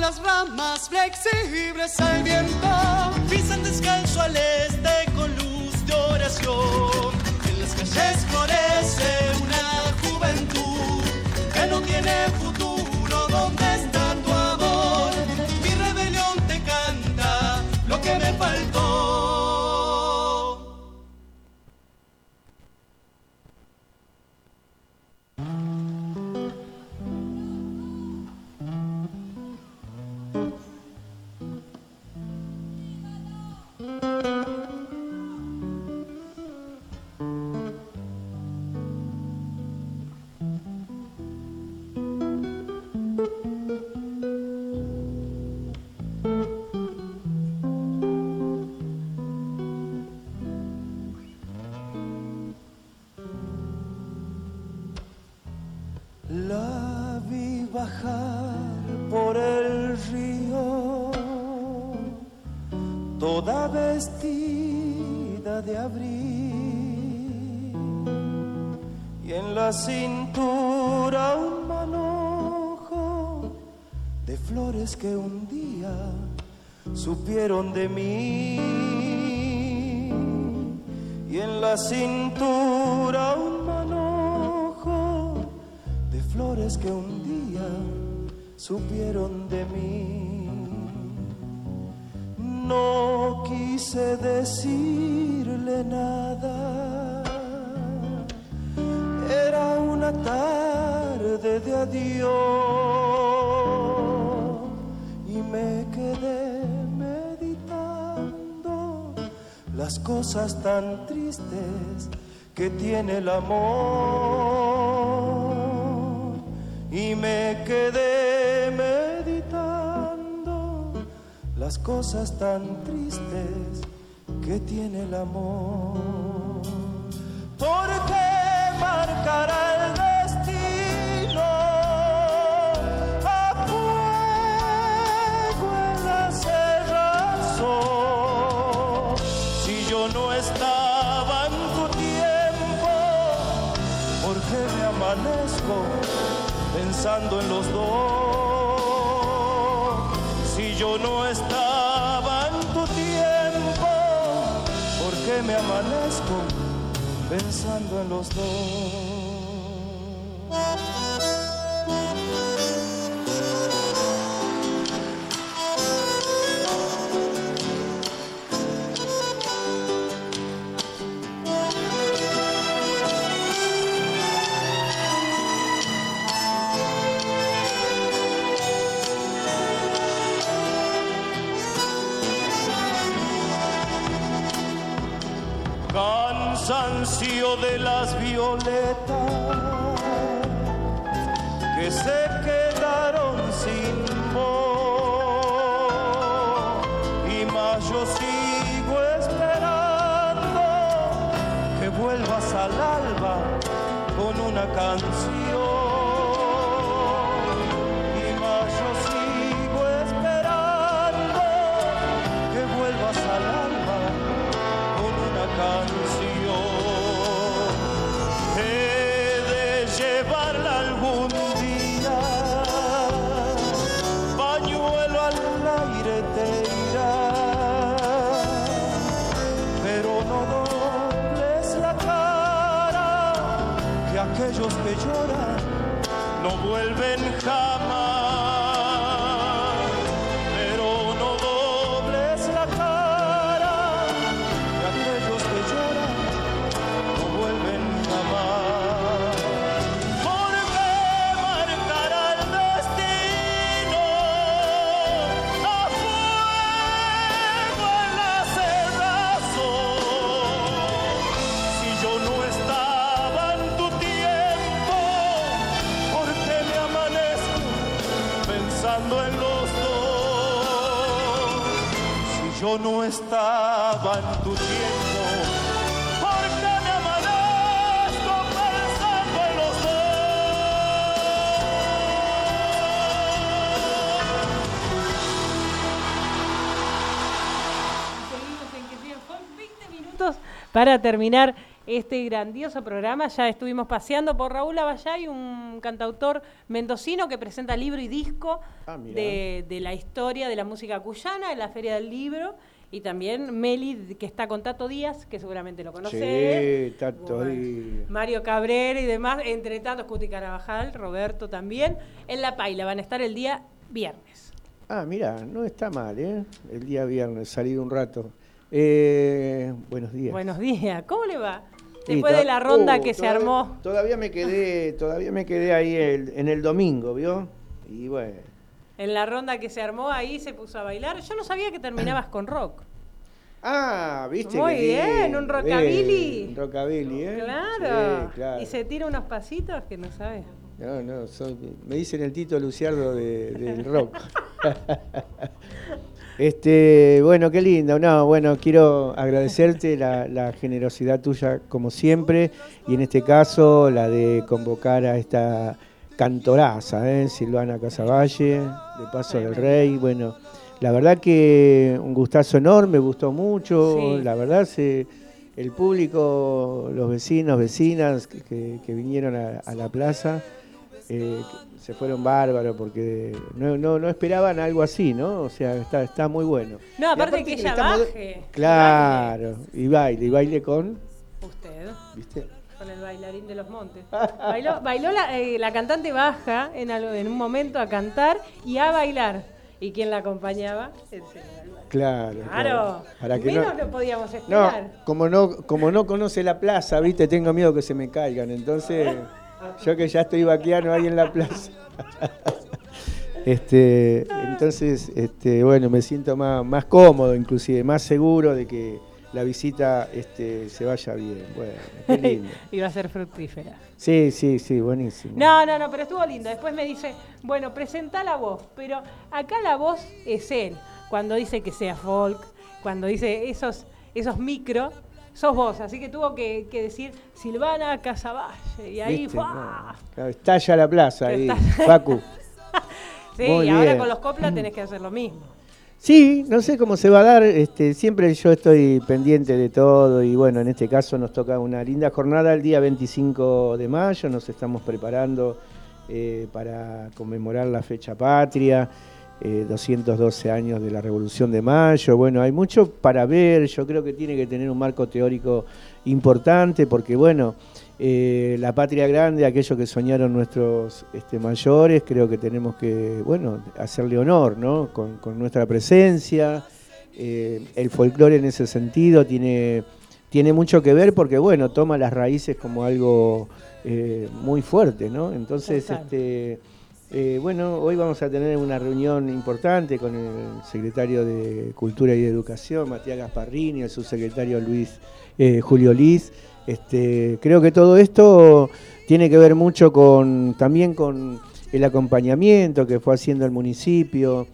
las ramas flexibles al viento. Pisan descalzo al este con luz de oración. En las calles florece una juventud que no tiene supieron de mí. Y en la cintura un manojo de flores que un día supieron de mí. No quise decirle nada. Era una tarde de adiós las cosas tan tristes que tiene el amor y me quedé meditando las cosas tan tristes que tiene el amor. ¿Por qué marcará el pensando en los dos? Si yo no estaba en tu tiempo, ¿por qué me amanezco pensando en los dos? De las violetas que se quedaron sin voz y más yo sigo esperando que vuelvas al alba con una canción aquellos que lloran no vuelven jamás. No estaba en tu tiempo, ¿por qué me amanezco pensando en los Seguimos en que Sea Folk, 20 minutos para terminar este grandioso programa. Ya estuvimos paseando por Raúl Abayay, un cantautor mendocino que presenta libro y disco Ah, de, de la historia de la música cuyana en la Feria del Libro. Y también Meli, que está con Tato Díaz, que seguramente lo conoces. Sí, Tato Bueno, Díaz. Mario Cabrera y demás, entre tantos, Cuti Carabajal, Roberto también. En La Paila van a estar el día viernes. Ah, mira, no está mal, ¿eh? El día viernes, salir un rato. Eh, buenos días. Buenos días, ¿cómo le va? Después de la ronda uh, que se armó. Todavía me quedé, todavía me quedé ahí el- en el domingo, ¿vio? Y bueno. En la ronda que se armó ahí se puso a bailar. Yo no sabía que terminabas con rock. Ah, ¿viste? Muy bien, un rockabilly. Un rockabilly, ¿eh? Claro. Sí, claro. Y se tira unos pasitos que no sabe. No, no, me dicen el Tito Luciardo de- del rock. <laughs> este, bueno, qué lindo. No, bueno, quiero agradecerte la, la generosidad tuya como siempre y en este caso la de convocar a esta cantoraza, ¿eh? Silvana Casavalle, de Paso del Rey. Bueno, la verdad que un gustazo enorme, gustó mucho. Sí. La verdad se el público, los vecinos, vecinas que, vinieron a, a la plaza, eh, se fueron bárbaros porque no, no, no esperaban algo así, ¿no? O sea, está, está muy bueno. No, Y aparte que ella baje. Claro, y baile, y baile con, Usted, ¿viste? con el bailarín de los montes. Bailó, bailó la, eh, la cantante baja en, algo- en un momento a cantar y a bailar. ¿Y quién la acompañaba? El señor. Claro. Claro. Para que Menos no, lo podíamos no, esperar. como no, como no conoce la plaza, viste, tengo miedo que se me caigan, entonces <laughs> Yo que ya estoy vaqueano ahí en la plaza. Este, entonces, este, bueno, me siento más, más cómodo, inclusive, más seguro de que la visita este, se vaya bien. Bueno, qué <laughs> lindo. y va a ser fructífera. Sí, sí, sí, buenísimo. No, no, no, pero estuvo lindo. Después me dice, bueno, presenta la voz, pero acá la voz es él. Cuando dice que sea folk, cuando dice esos, esos micro, sos vos. Así que tuvo que, que decir Silvana Casaballe. Y ahí fue. No, estalla la plaza ahí, Estalla- Facu. <laughs> Sí, Muy y ahora con los coplas tenés que hacer lo mismo. Sí, no sé cómo se va a dar, este, siempre yo estoy pendiente de todo y bueno, en este caso nos toca una linda jornada el día 25 de mayo, nos estamos preparando eh, para conmemorar la fecha patria, eh, 212 años de la Revolución de Mayo, bueno, hay mucho para ver, yo creo que tiene que tener un marco teórico importante porque bueno, eh, la patria grande, aquello que soñaron nuestros este, mayores, creo que tenemos que, bueno, hacerle honor, ¿no? Con, con nuestra presencia. Eh, el folclore en ese sentido tiene, tiene mucho que ver porque, bueno, toma las raíces como algo eh, muy fuerte, ¿no? Entonces, este, eh, bueno, hoy vamos a tener una reunión importante con el secretario de Cultura y Educación, Matías Gasparrini, el subsecretario Luis eh, Julio Liz. Este, creo que todo esto tiene que ver mucho con también con el acompañamiento que fue haciendo el municipio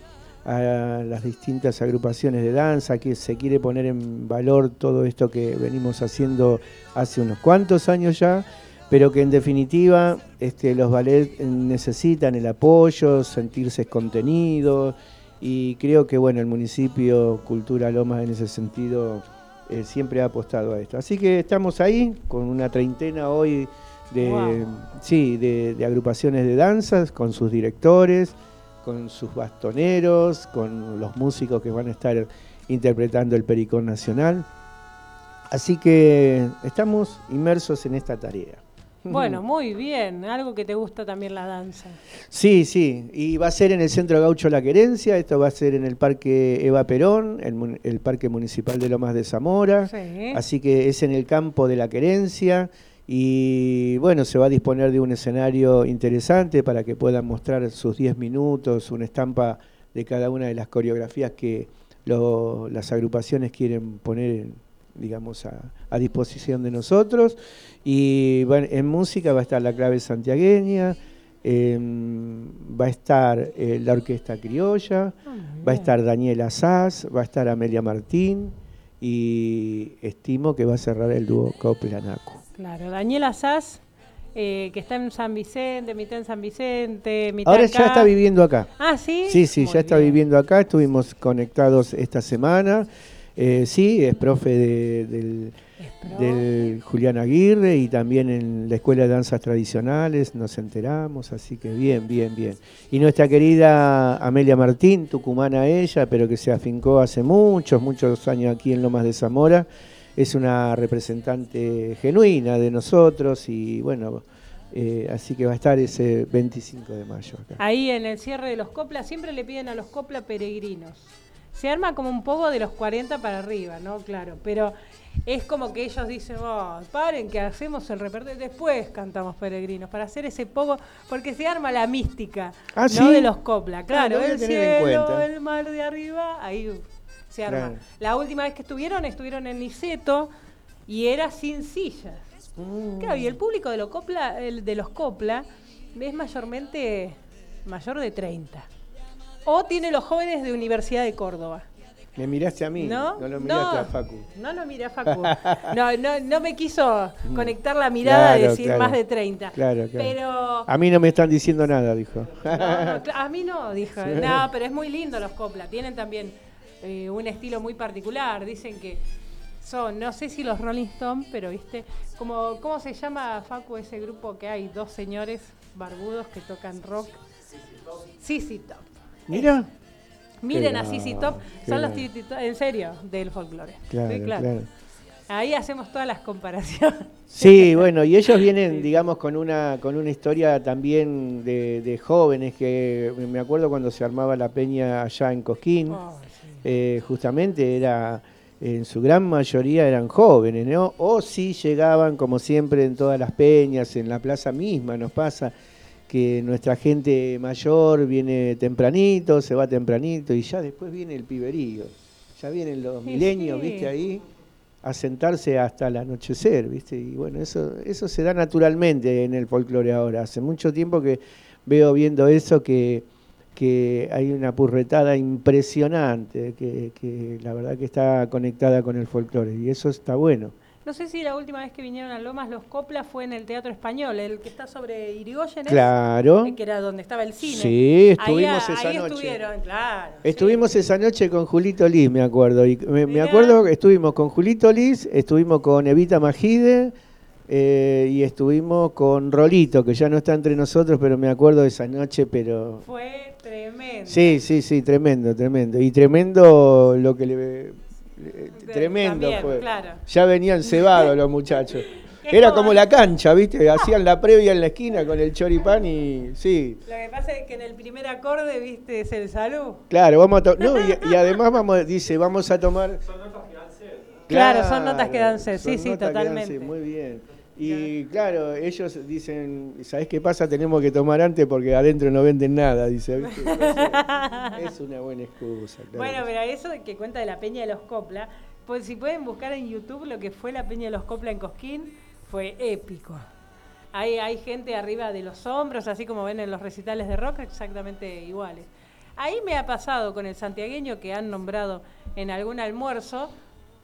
a las distintas agrupaciones de danza, que se quiere poner en valor todo esto que venimos haciendo hace unos cuantos años ya, pero que en definitiva este, los ballets necesitan el apoyo, sentirse contenidos y creo que bueno el municipio Cultura Lomas en ese sentido eh, siempre ha apostado a esto. Así que estamos ahí con una treintena hoy de, Wow. sí, de, de agrupaciones de danzas, con sus directores, con sus bastoneros, con los músicos que van a estar interpretando el Pericón Nacional. Así que estamos inmersos en esta tarea. Bueno, muy bien. Algo que te gusta también la danza. Sí, sí, y va a ser en el Centro Gaucho La Querencia, esto va a ser en el Parque Eva Perón, el, el Parque Municipal de Lomas de Zamora, Sí. así que es en el campo de La Querencia y bueno, se va a disponer de un escenario interesante para que puedan mostrar sus 10 minutos, una estampa de cada una de las coreografías que lo- las agrupaciones quieren poner, digamos, a, a disposición de nosotros. Y bueno, en música va a estar la clave santiagueña, em, va a estar eh, la orquesta criolla, va a estar Daniela Sass, va a estar Amelia Martín y estimo que va a cerrar el dúo Coplanaco. Claro, Daniela Sass, eh, que está en San Vicente, mitad en San Vicente, mitad Ahora acá. ya está viviendo acá. Ah, sí. Sí, sí, Muy ya está viviendo acá, estuvimos conectados esta semana. Eh, sí, es profe de- del, del Julián Aguirre y también en la Escuela de Danzas Tradicionales, nos enteramos, así que bien, bien, bien. Y nuestra querida Amelia Martín, tucumana ella, pero que se afincó hace muchos, muchos años aquí en Lomas de Zamora, es una representante genuina de nosotros y bueno, eh, así que va a estar ese 25 de mayo acá. Ahí en el cierre de los coplas, siempre le piden a los copla peregrinos. Se arma como un poco de los 40 para arriba, ¿no? Claro, pero es como que ellos dicen, oh, paren que hacemos el repertorio, después cantamos peregrinos, para hacer ese poco, porque se arma la mística, Ah, ¿no? ¿sí? De los copla, Ah, claro, lo a el cielo, el mar de arriba, ahí se arma. Claro. La última vez que estuvieron, estuvieron en Niceto y era sin sillas. Mm. Claro, y el público de, los copla, el de los copla es mayormente mayor de 30. O tiene los jóvenes de Universidad de Córdoba. Me miraste a mí, ¿No? no, lo miraste No. a Facu. No lo miré a Facu. No, no, no me quiso conectar la mirada de Claro, decir claro. más de 30. Claro, claro. Pero A mí no me están diciendo nada, dijo. no, no, cla- a mí no, dijo. No, pero es muy lindo los copla. Tienen también eh, un estilo muy particular. Dicen que son, no sé si los Rolling Stones, pero viste, como, ¿cómo se llama, Facu, ese grupo que hay? Dos señores barbudos que tocan rock. Sissy Top. Mira. Miren Qué a Sissy grande, Top. Son los en serio, del folclore. Claro. Ahí hacemos todas las comparaciones. Sí, <laughs> bueno, y ellos vienen, digamos, con una con una historia también de, de jóvenes que me acuerdo cuando se armaba la peña allá en Cosquín, Oh, sí. eh, justamente era en su gran mayoría eran jóvenes, ¿no? O sí llegaban, como siempre, en todas las peñas, en la plaza misma, nos pasa que nuestra gente mayor viene tempranito, se va tempranito y ya después viene el piberío. Ya vienen los Sí, milenios, sí. ¿viste? Ahí a sentarse hasta el anochecer, ¿viste? Y bueno, eso, eso se da naturalmente en el folclore ahora. Hace mucho tiempo que veo viendo eso que, que hay una purretada impresionante, que, que la verdad que está conectada con el folclore y eso está bueno. No sé si la última vez que vinieron a Lomas los Coplas fue en el Teatro Español, el que está sobre Irigoyen. Claro. Eh, que era donde estaba el cine. Sí, Ahí, estuvimos a- esa ahí noche. estuvieron, claro. Estuvimos esa noche con Julito Liz, me acuerdo. Y me, acuerdo que estuvimos con Julito Liz, estuvimos con Evita Magide eh, y estuvimos con Rolito, que ya no está entre nosotros, pero me acuerdo de esa noche, pero... Fue tremendo. Sí, sí, sí, tremendo, tremendo. Y tremendo lo que le... le- tremendo También, fue. claro. Ya venían cebados los muchachos. <laughs> Era como- la cancha, ¿viste? Hacían la previa en la esquina con el choripán y... Sí, Lo que pasa es que en el primer acorde, viste, es el salud. Claro, vamos a to- no, y, y además vamos, dice, vamos a tomar. Claro, son notas que dan sed, son sí, sí, notas que dan totalmente. sed, muy bien. Y claro, ellos dicen, ¿sabés qué pasa? Tenemos que tomar antes porque adentro no venden nada, dice. <laughs> es una buena excusa. claro. Bueno, pero eso que cuenta de la Peña de los Copla, pues si pueden buscar en YouTube lo que fue la Peña de los Copla en Cosquín, fue épico. Hay, hay gente arriba de los hombros, así como ven en los recitales de rock, exactamente iguales. Ahí me ha pasado con el santiagueño que han nombrado en algún almuerzo,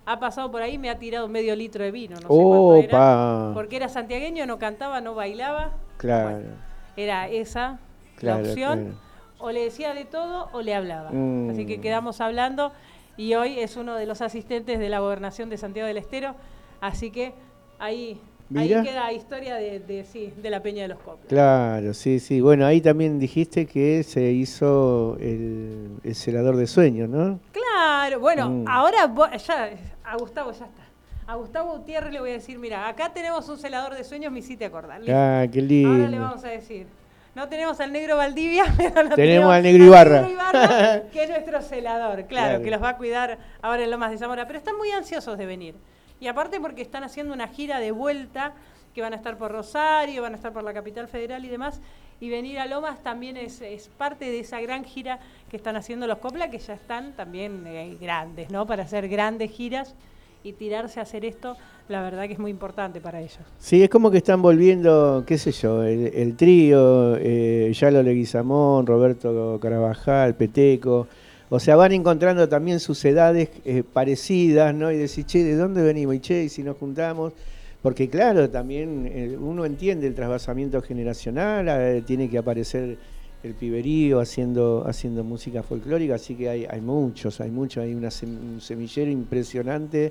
ha pasado por ahí y me ha tirado medio litro de vino, no sé cuánto era, porque era santiagueño, no cantaba, no bailaba, Claro, Bueno, era esa Claro, la opción. claro. O le decía de todo o le hablaba. Mm. Así que quedamos hablando y hoy es uno de los asistentes de la gobernación de Santiago del Estero. Así que ahí, ahí Mira. queda historia de, de, sí, de la Peña de los Coplas. claro, sí, sí. Bueno, ahí también dijiste que se hizo el, el celador de sueños, ¿no? Claro, bueno, Mm. ahora ya, a Gustavo ya está. A Gustavo Gutiérrez le voy a decir, mira, acá tenemos un celador de sueños, me hiciste acordar. Listo. Ah, qué Ahora le lindo. vamos a decir. No tenemos al negro Valdivia, <laughs> pero lo Tenemos al negro Ibarra. Ibarra, <laughs> que es nuestro celador, claro, Claro. que los va a cuidar ahora en Lomas de Zamora. Pero están muy ansiosos de venir. Y aparte porque están haciendo una gira de vuelta, que van a estar por Rosario, van a estar por la capital federal y demás. Y venir a Lomas también es, es parte de esa gran gira que están haciendo los Copla, que ya están también eh, grandes, ¿no? Para hacer grandes giras y tirarse a hacer esto, la verdad que es muy importante para ellos. Sí, es como que están volviendo, qué sé yo, el, el trío, eh, Yalo Leguizamón, Roberto Carabajal, Peteco. O sea, van encontrando también sus edades eh, parecidas, ¿no? Y decir, che, ¿de dónde venimos? Y che, y si nos juntamos. Porque claro, también eh, uno entiende el trasvasamiento generacional, eh, tiene que aparecer el piberío haciendo, haciendo música folclórica, así que hay, hay muchos, hay muchos, hay una un semillero impresionante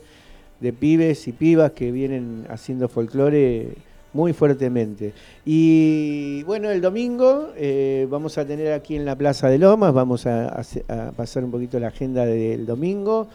de pibes y pibas que vienen haciendo folclore muy fuertemente. Y bueno, el domingo eh, vamos a tener aquí en la Plaza de Lomas, vamos a, a pasar un poquito la agenda del domingo.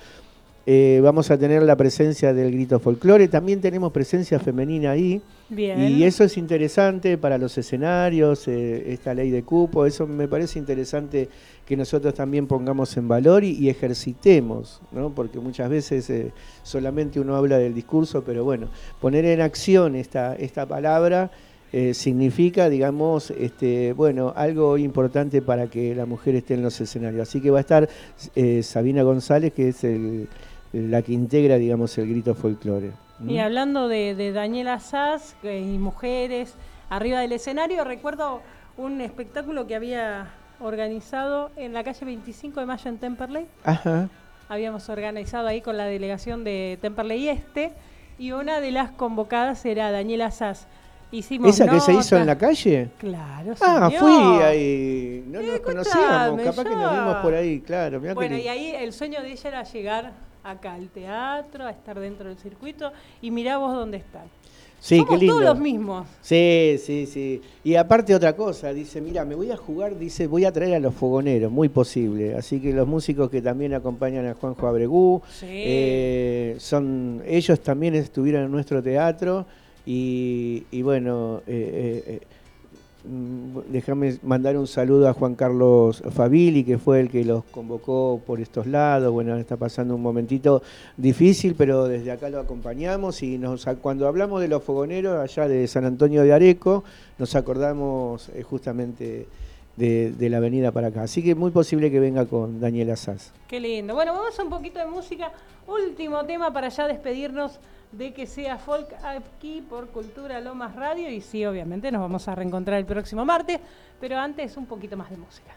Eh, vamos a tener la presencia del grito folclore, también tenemos presencia femenina ahí. Bien. Y eso es interesante para los escenarios, eh, esta ley de cupo, eso me parece interesante que nosotros también pongamos en valor y, y ejercitemos, ¿no? porque muchas veces eh, solamente uno habla del discurso, pero bueno, poner en acción esta, esta palabra eh, significa, digamos, este, bueno, algo importante para que la mujer esté en los escenarios. Así que va a estar eh, Sabina González, que es el- la que integra, digamos, el grito folclore. Y hablando de, de Daniela Sass y mujeres arriba del escenario, recuerdo un espectáculo que había organizado en la calle 25 de Mayo en Temperley. Ajá. Habíamos organizado ahí con la delegación de Temperley Este y una de las convocadas era Daniela Sass. Hicimos ¿Esa que se hizo en la calle? Claro, Ah, señor. fui ahí. No nos Eh, conocíamos, escuchame, capaz que nos vimos por ahí, claro. mirá Bueno, y ahí el sueño de ella era llegar acá al teatro, a estar dentro del circuito y mirá vos dónde están. Sí, Somos qué lindo. todos los mismos. Sí, sí, sí. Y aparte otra cosa, dice, mira, me voy a jugar, dice, voy a traer a los fogoneros, muy posible. Así que los músicos que también acompañan a Juanjo Abregú, Sí. eh, son, ellos también estuvieron en nuestro teatro y, y bueno, eh, eh, eh, déjame mandar un saludo a Juan Carlos Fabili, que fue el que los convocó por estos lados. Bueno, está pasando un momentito difícil, pero desde acá lo acompañamos y nos, cuando hablamos de los fogoneros allá de San Antonio de Areco, nos acordamos eh, justamente de, de la avenida para acá. Así que muy posible que venga con Daniela Sass. Qué lindo. Bueno, vamos a un poquito de música. Último tema para ya despedirnos de que sea folk aquí por Cultura Lomas Radio. Y sí, obviamente nos vamos a reencontrar el próximo martes, pero antes un poquito más de música.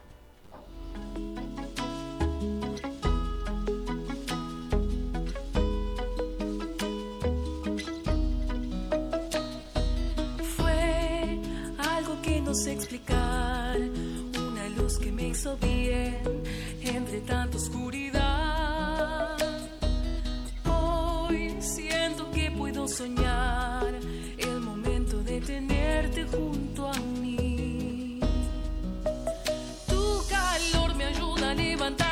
Fue algo que no sé explicar, me hizo bien entre tanta oscuridad. Hoy siento que puedo soñar el momento de tenerte junto a mí. Tu calor me ayuda a levantarme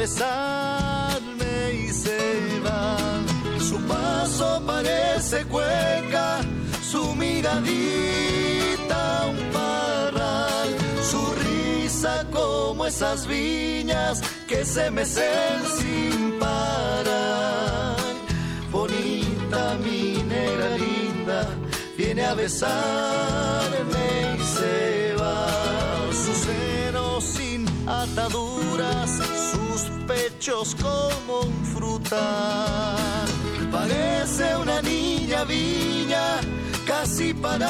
viene pechos como un frutal. Parece una niña viña, casi para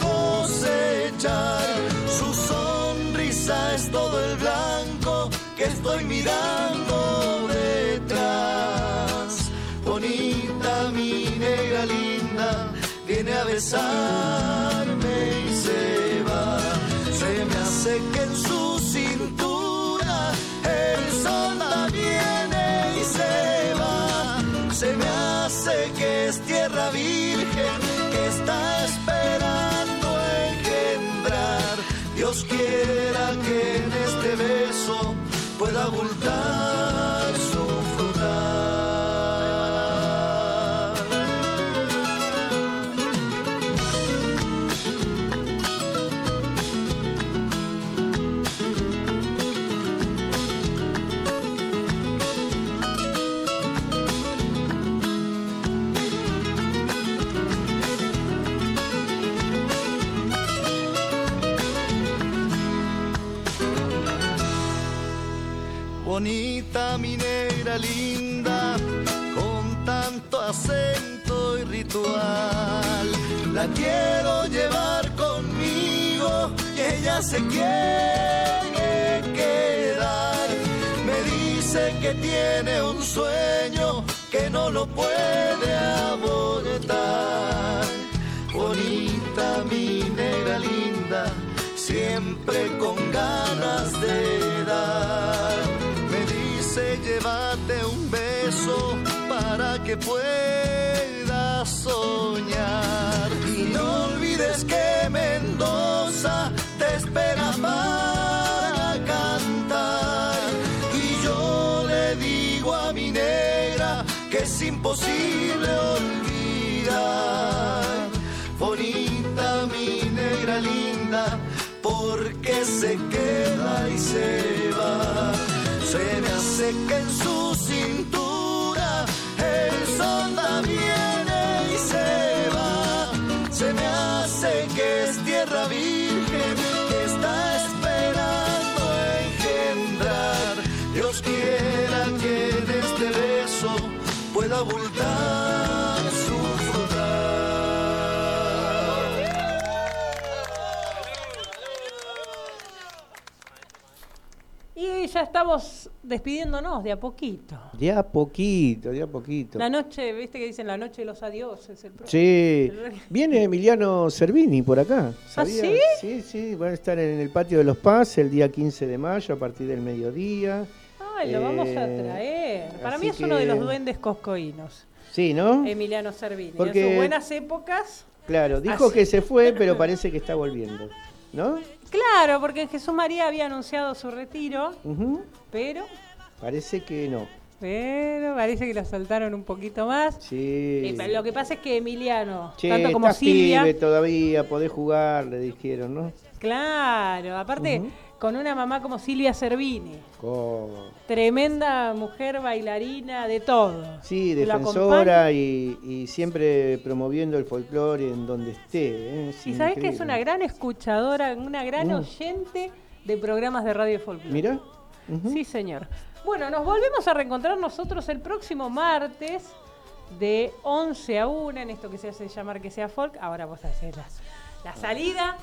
cosechar. Su sonrisa es todo el blanco que estoy mirando detrás. Bonita mi negra linda, viene a besarme Me hace que es tierra virgen que está esperando engendrar. Dios quiera que en este beso pueda abultar La quiero llevar conmigo y ella se quiere quedar. Me dice que tiene un sueño que no lo puede abortar. Bonita mi negra linda, siempre con ganas de dar. Me dice llévate un beso para que puedas soñar. Y no olvides que Mendoza te espera para cantar. Y yo le digo a mi negra que es imposible olvidar. Bonita mi negra linda, porque se queda y se va. Se me hace que en su cintura abultar su frutal. Y ya estamos despidiéndonos de a poquito. De a poquito, de a poquito. La noche, viste que dicen la noche de los adioses. El Sí, el- viene Emiliano Cervini por acá. ¿sabías? ¿sí? Sí, sí, van a estar en el patio de los Paz el día 15 de mayo a partir del mediodía. Ay, lo vamos a Eh, traer. Para mí es uno de los duendes coscoínos. Sí, ¿no? Emiliano Servini. Porque- En sus buenas épocas. Claro, dijo Así. que se fue, pero parece que está volviendo. ¿No? Claro, porque Jesús María había anunciado su retiro, pero, Parece que no. pero parece que lo soltaron un poquito más. Sí. Eh, lo que pasa es que Emiliano, Che, tanto como estás Silvia, pibe todavía, podés jugar, le dijeron, ¿no? claro, aparte con una mamá como Silvia Servini, Co- tremenda mujer bailarina, de todo. Sí, defensora y, y siempre promoviendo el folclore en donde esté. ¿eh? Es Y sabes que es una gran escuchadora, una gran Mm. oyente de programas de radio folclore. Mira. Sí, señor. Bueno, nos volvemos a reencontrar nosotros el próximo martes de 11 a 1 en esto que se hace llamar que sea folk. Ahora vos haces la, la salida,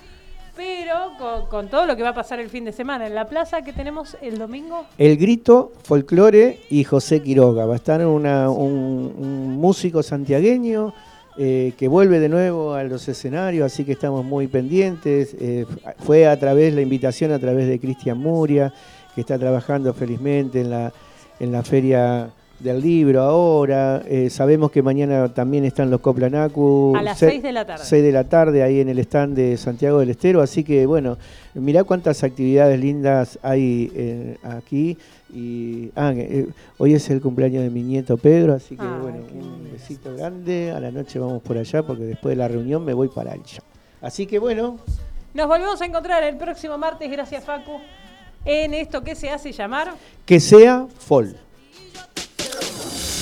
pero con, todo lo que va a pasar el fin de semana en la plaza que tenemos el domingo. El Grito, Folclore y José Quiroga. Va a estar un músico santiagueño eh, que vuelve de nuevo a los escenarios, así que estamos muy pendientes. Eh, fue a través, la invitación a través de Cristian Muria, que está trabajando felizmente en la, en la feria del libro ahora. Eh, sabemos que mañana también están los Coplanacu. A las Se- 6 de la tarde. 6 de la tarde ahí en el stand de Santiago del Estero. Así que bueno, mirá cuántas actividades lindas hay eh, aquí. Y ah, eh, hoy es el cumpleaños de mi nieto Pedro, así que bueno, un besito grande. A la noche vamos por allá porque después de la reunión me voy para allá. Así que bueno, Nos volvemos a encontrar el próximo martes, gracias Facu, en esto que se hace llamar Que sea folk.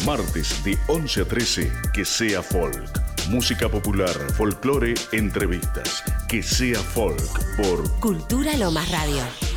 Martes de 11 a 13, que sea folk. Música popular, folclore, entrevistas. Que sea folk por Cultura Lomas Radio.